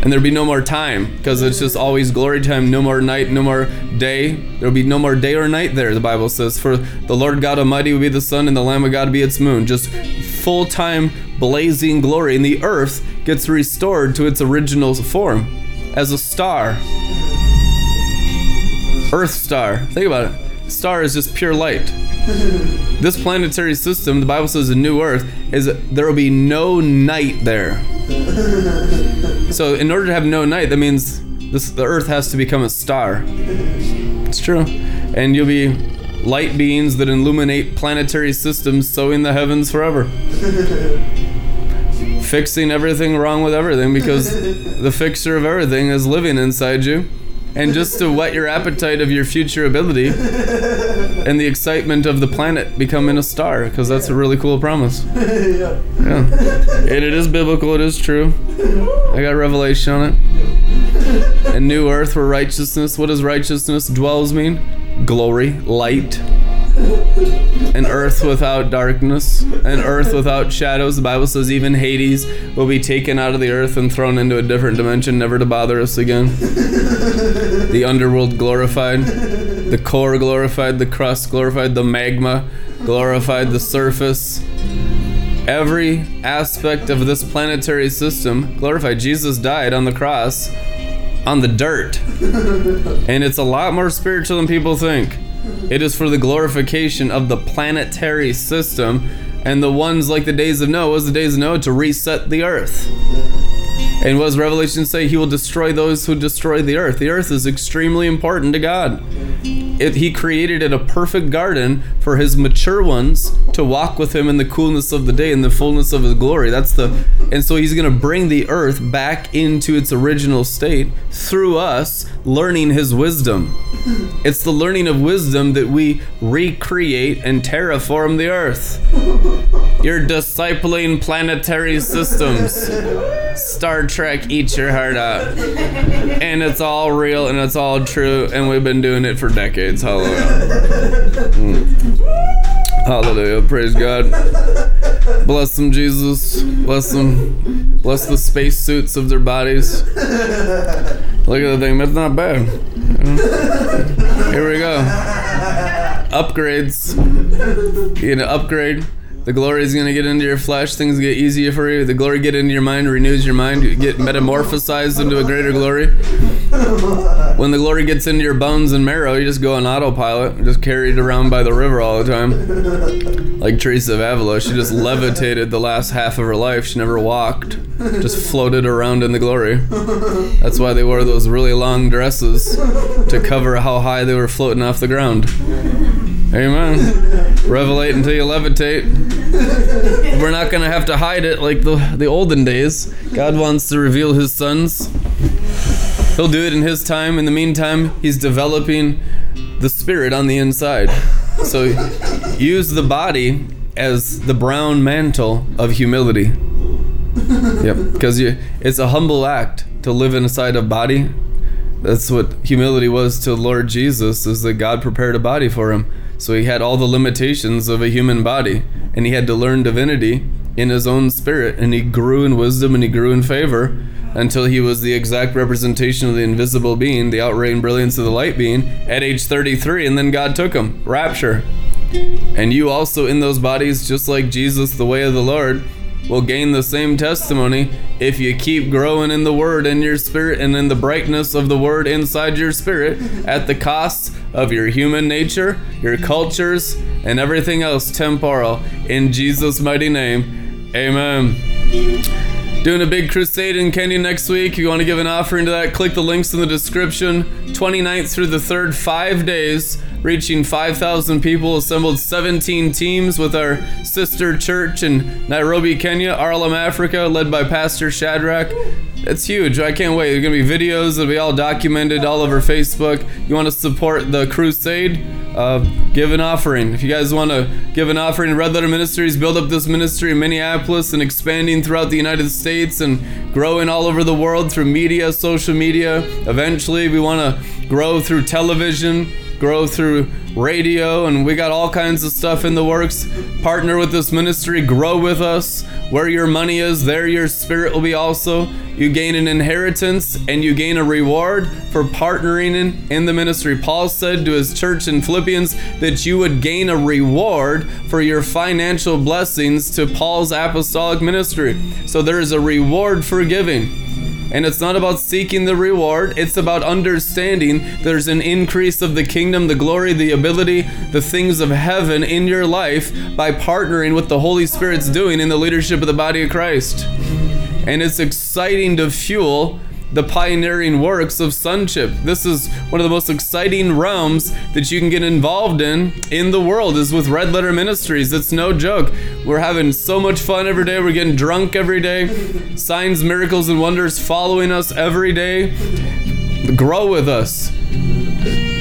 And there'll be no more time because it's just always glory time, no more night, no more day. There'll be no more day or night there, the Bible says. For the Lord God Almighty will be the sun and the Lamb of God be its moon. Just full time blazing glory, and the earth gets restored to its original form as a star. Earth star. Think about it. Star is just pure light. This planetary system, the Bible says, a new Earth, is there will be no night there. So, in order to have no night, that means this, the Earth has to become a star. It's true. And you'll be light beings that illuminate planetary systems, sowing the heavens forever. Fixing everything wrong with everything because the fixer of everything is living inside you. And just to whet your appetite of your future ability and the excitement of the planet becoming a star, because that's a really cool promise. yeah. Yeah. And it is biblical, it is true. I got revelation on it. A new earth where righteousness, what does righteousness dwells mean? Glory, light. An earth without darkness, an earth without shadows. The Bible says even Hades will be taken out of the earth and thrown into a different dimension, never to bother us again. The underworld glorified, the core glorified, the crust glorified, the magma glorified, the surface every aspect of this planetary system glorified. Jesus died on the cross on the dirt. and it's a lot more spiritual than people think. It is for the glorification of the planetary system and the ones like the days of Noah was the days of Noah to reset the earth. And what does Revelation say? He will destroy those who destroy the earth. The earth is extremely important to God. It, he created it a perfect garden for his mature ones to walk with him in the coolness of the day in the fullness of his glory. That's the and so he's going to bring the earth back into its original state through us learning his wisdom. It's the learning of wisdom that we recreate and terraform the earth. You're discipling planetary systems. Star Trek eats your heart out. And it's all real and it's all true, and we've been doing it for decades. Hallelujah. Mm. Hallelujah. Praise God. Bless them, Jesus. Bless them. Bless the space suits of their bodies. Look at the thing. That's not bad. Here we go. Upgrades. You know, upgrade. The glory is gonna get into your flesh. Things get easier for you. The glory get into your mind, renews your mind. You get metamorphosized into a greater glory. When the glory gets into your bones and marrow, you just go on autopilot, just carried around by the river all the time. Like Teresa of Avila, she just levitated the last half of her life. She never walked, just floated around in the glory. That's why they wore those really long dresses to cover how high they were floating off the ground. Amen. Revelate until you levitate. We're not gonna have to hide it like the the olden days. God wants to reveal His sons. He'll do it in His time. In the meantime, He's developing the spirit on the inside. So use the body as the brown mantle of humility. Yep, because it's a humble act to live inside a body. That's what humility was to Lord Jesus, is that God prepared a body for him. So he had all the limitations of a human body, and he had to learn divinity in his own spirit, and he grew in wisdom and he grew in favor until he was the exact representation of the invisible being, the outraying brilliance of the light being, at age 33, and then God took him. Rapture. And you also in those bodies, just like Jesus, the way of the Lord, will gain the same testimony if you keep growing in the Word in your spirit and in the brightness of the Word inside your spirit at the cost of your human nature, your cultures, and everything else temporal. In Jesus' mighty name, amen. Doing a big crusade in Kenya next week. If you want to give an offering to that, click the links in the description. 29th through the 3rd, five days, reaching 5,000 people. Assembled 17 teams with our sister church in Nairobi, Kenya, RLM, Africa, led by Pastor Shadrach. It's huge. I can't wait. There's going to be videos that'll be all documented all over Facebook. You want to support the crusade? Uh, give an offering. If you guys want to give an offering, Red Letter Ministries build up this ministry in Minneapolis and expanding throughout the United States and growing all over the world through media, social media. Eventually, we want to grow through television, grow through radio, and we got all kinds of stuff in the works. Partner with this ministry, grow with us. Where your money is, there your spirit will be also. You gain an inheritance and you gain a reward for partnering in, in the ministry. Paul said to his church in Philippians that you would gain a reward for your financial blessings to Paul's apostolic ministry. So there is a reward for giving. And it's not about seeking the reward, it's about understanding there's an increase of the kingdom, the glory, the ability, the things of heaven in your life by partnering with the Holy Spirit's doing in the leadership of the body of Christ. And it's exciting to fuel the pioneering works of sonship. This is one of the most exciting realms that you can get involved in in the world is with Red Letter Ministries. It's no joke. We're having so much fun every day. We're getting drunk every day. Signs, miracles, and wonders following us every day. Grow with us.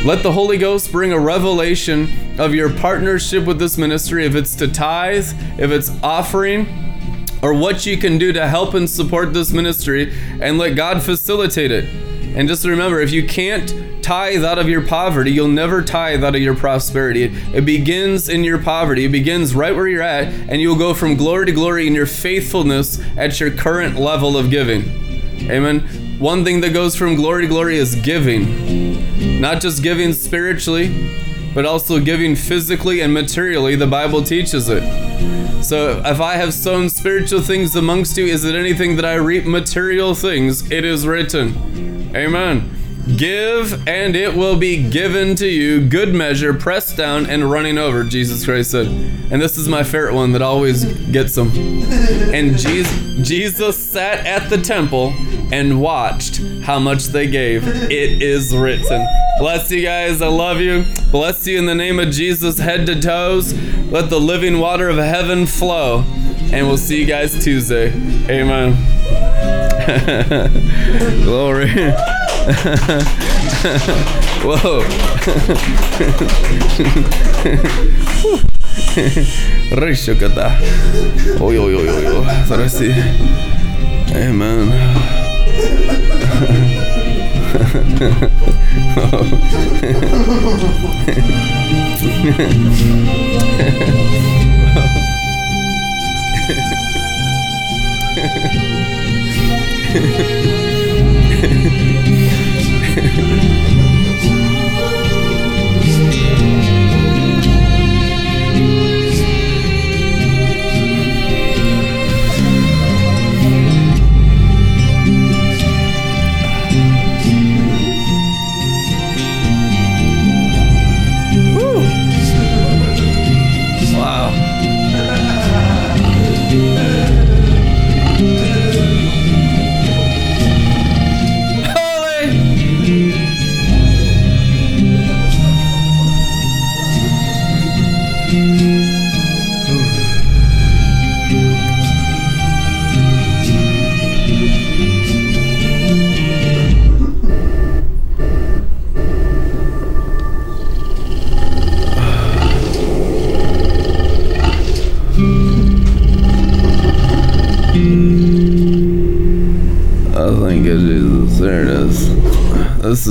Let the Holy Ghost bring a revelation of your partnership with this ministry, if it's to tithe, if it's offering, or what you can do to help and support this ministry and let God facilitate it. And just remember, if you can't tithe out of your poverty, you'll never tithe out of your prosperity. It, begins in your poverty, it begins right where you're at, and you'll go from glory to glory in your faithfulness at your current level of giving. Amen. One thing that goes from glory to glory is giving, not just giving spiritually, but also giving physically and materially. The Bible teaches it. So if I have sown spiritual things amongst you, is it anything that I reap material things? It is written. Amen. Give and it will be given to you, good measure, pressed down and running over, Jesus Christ said. And this is my favorite one that always gets them. And Jesus, Jesus sat at the temple and watched how much they gave. It is written. Bless you guys. I love you. Bless you in the name of Jesus, head to toes. Let the living water of heaven flow. And we'll see you guys Tuesday. Amen. Glory. Whoa. Rishukata. Oi, oi, oi, oi, oi. Sarasi. Amen.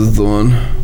Is the one.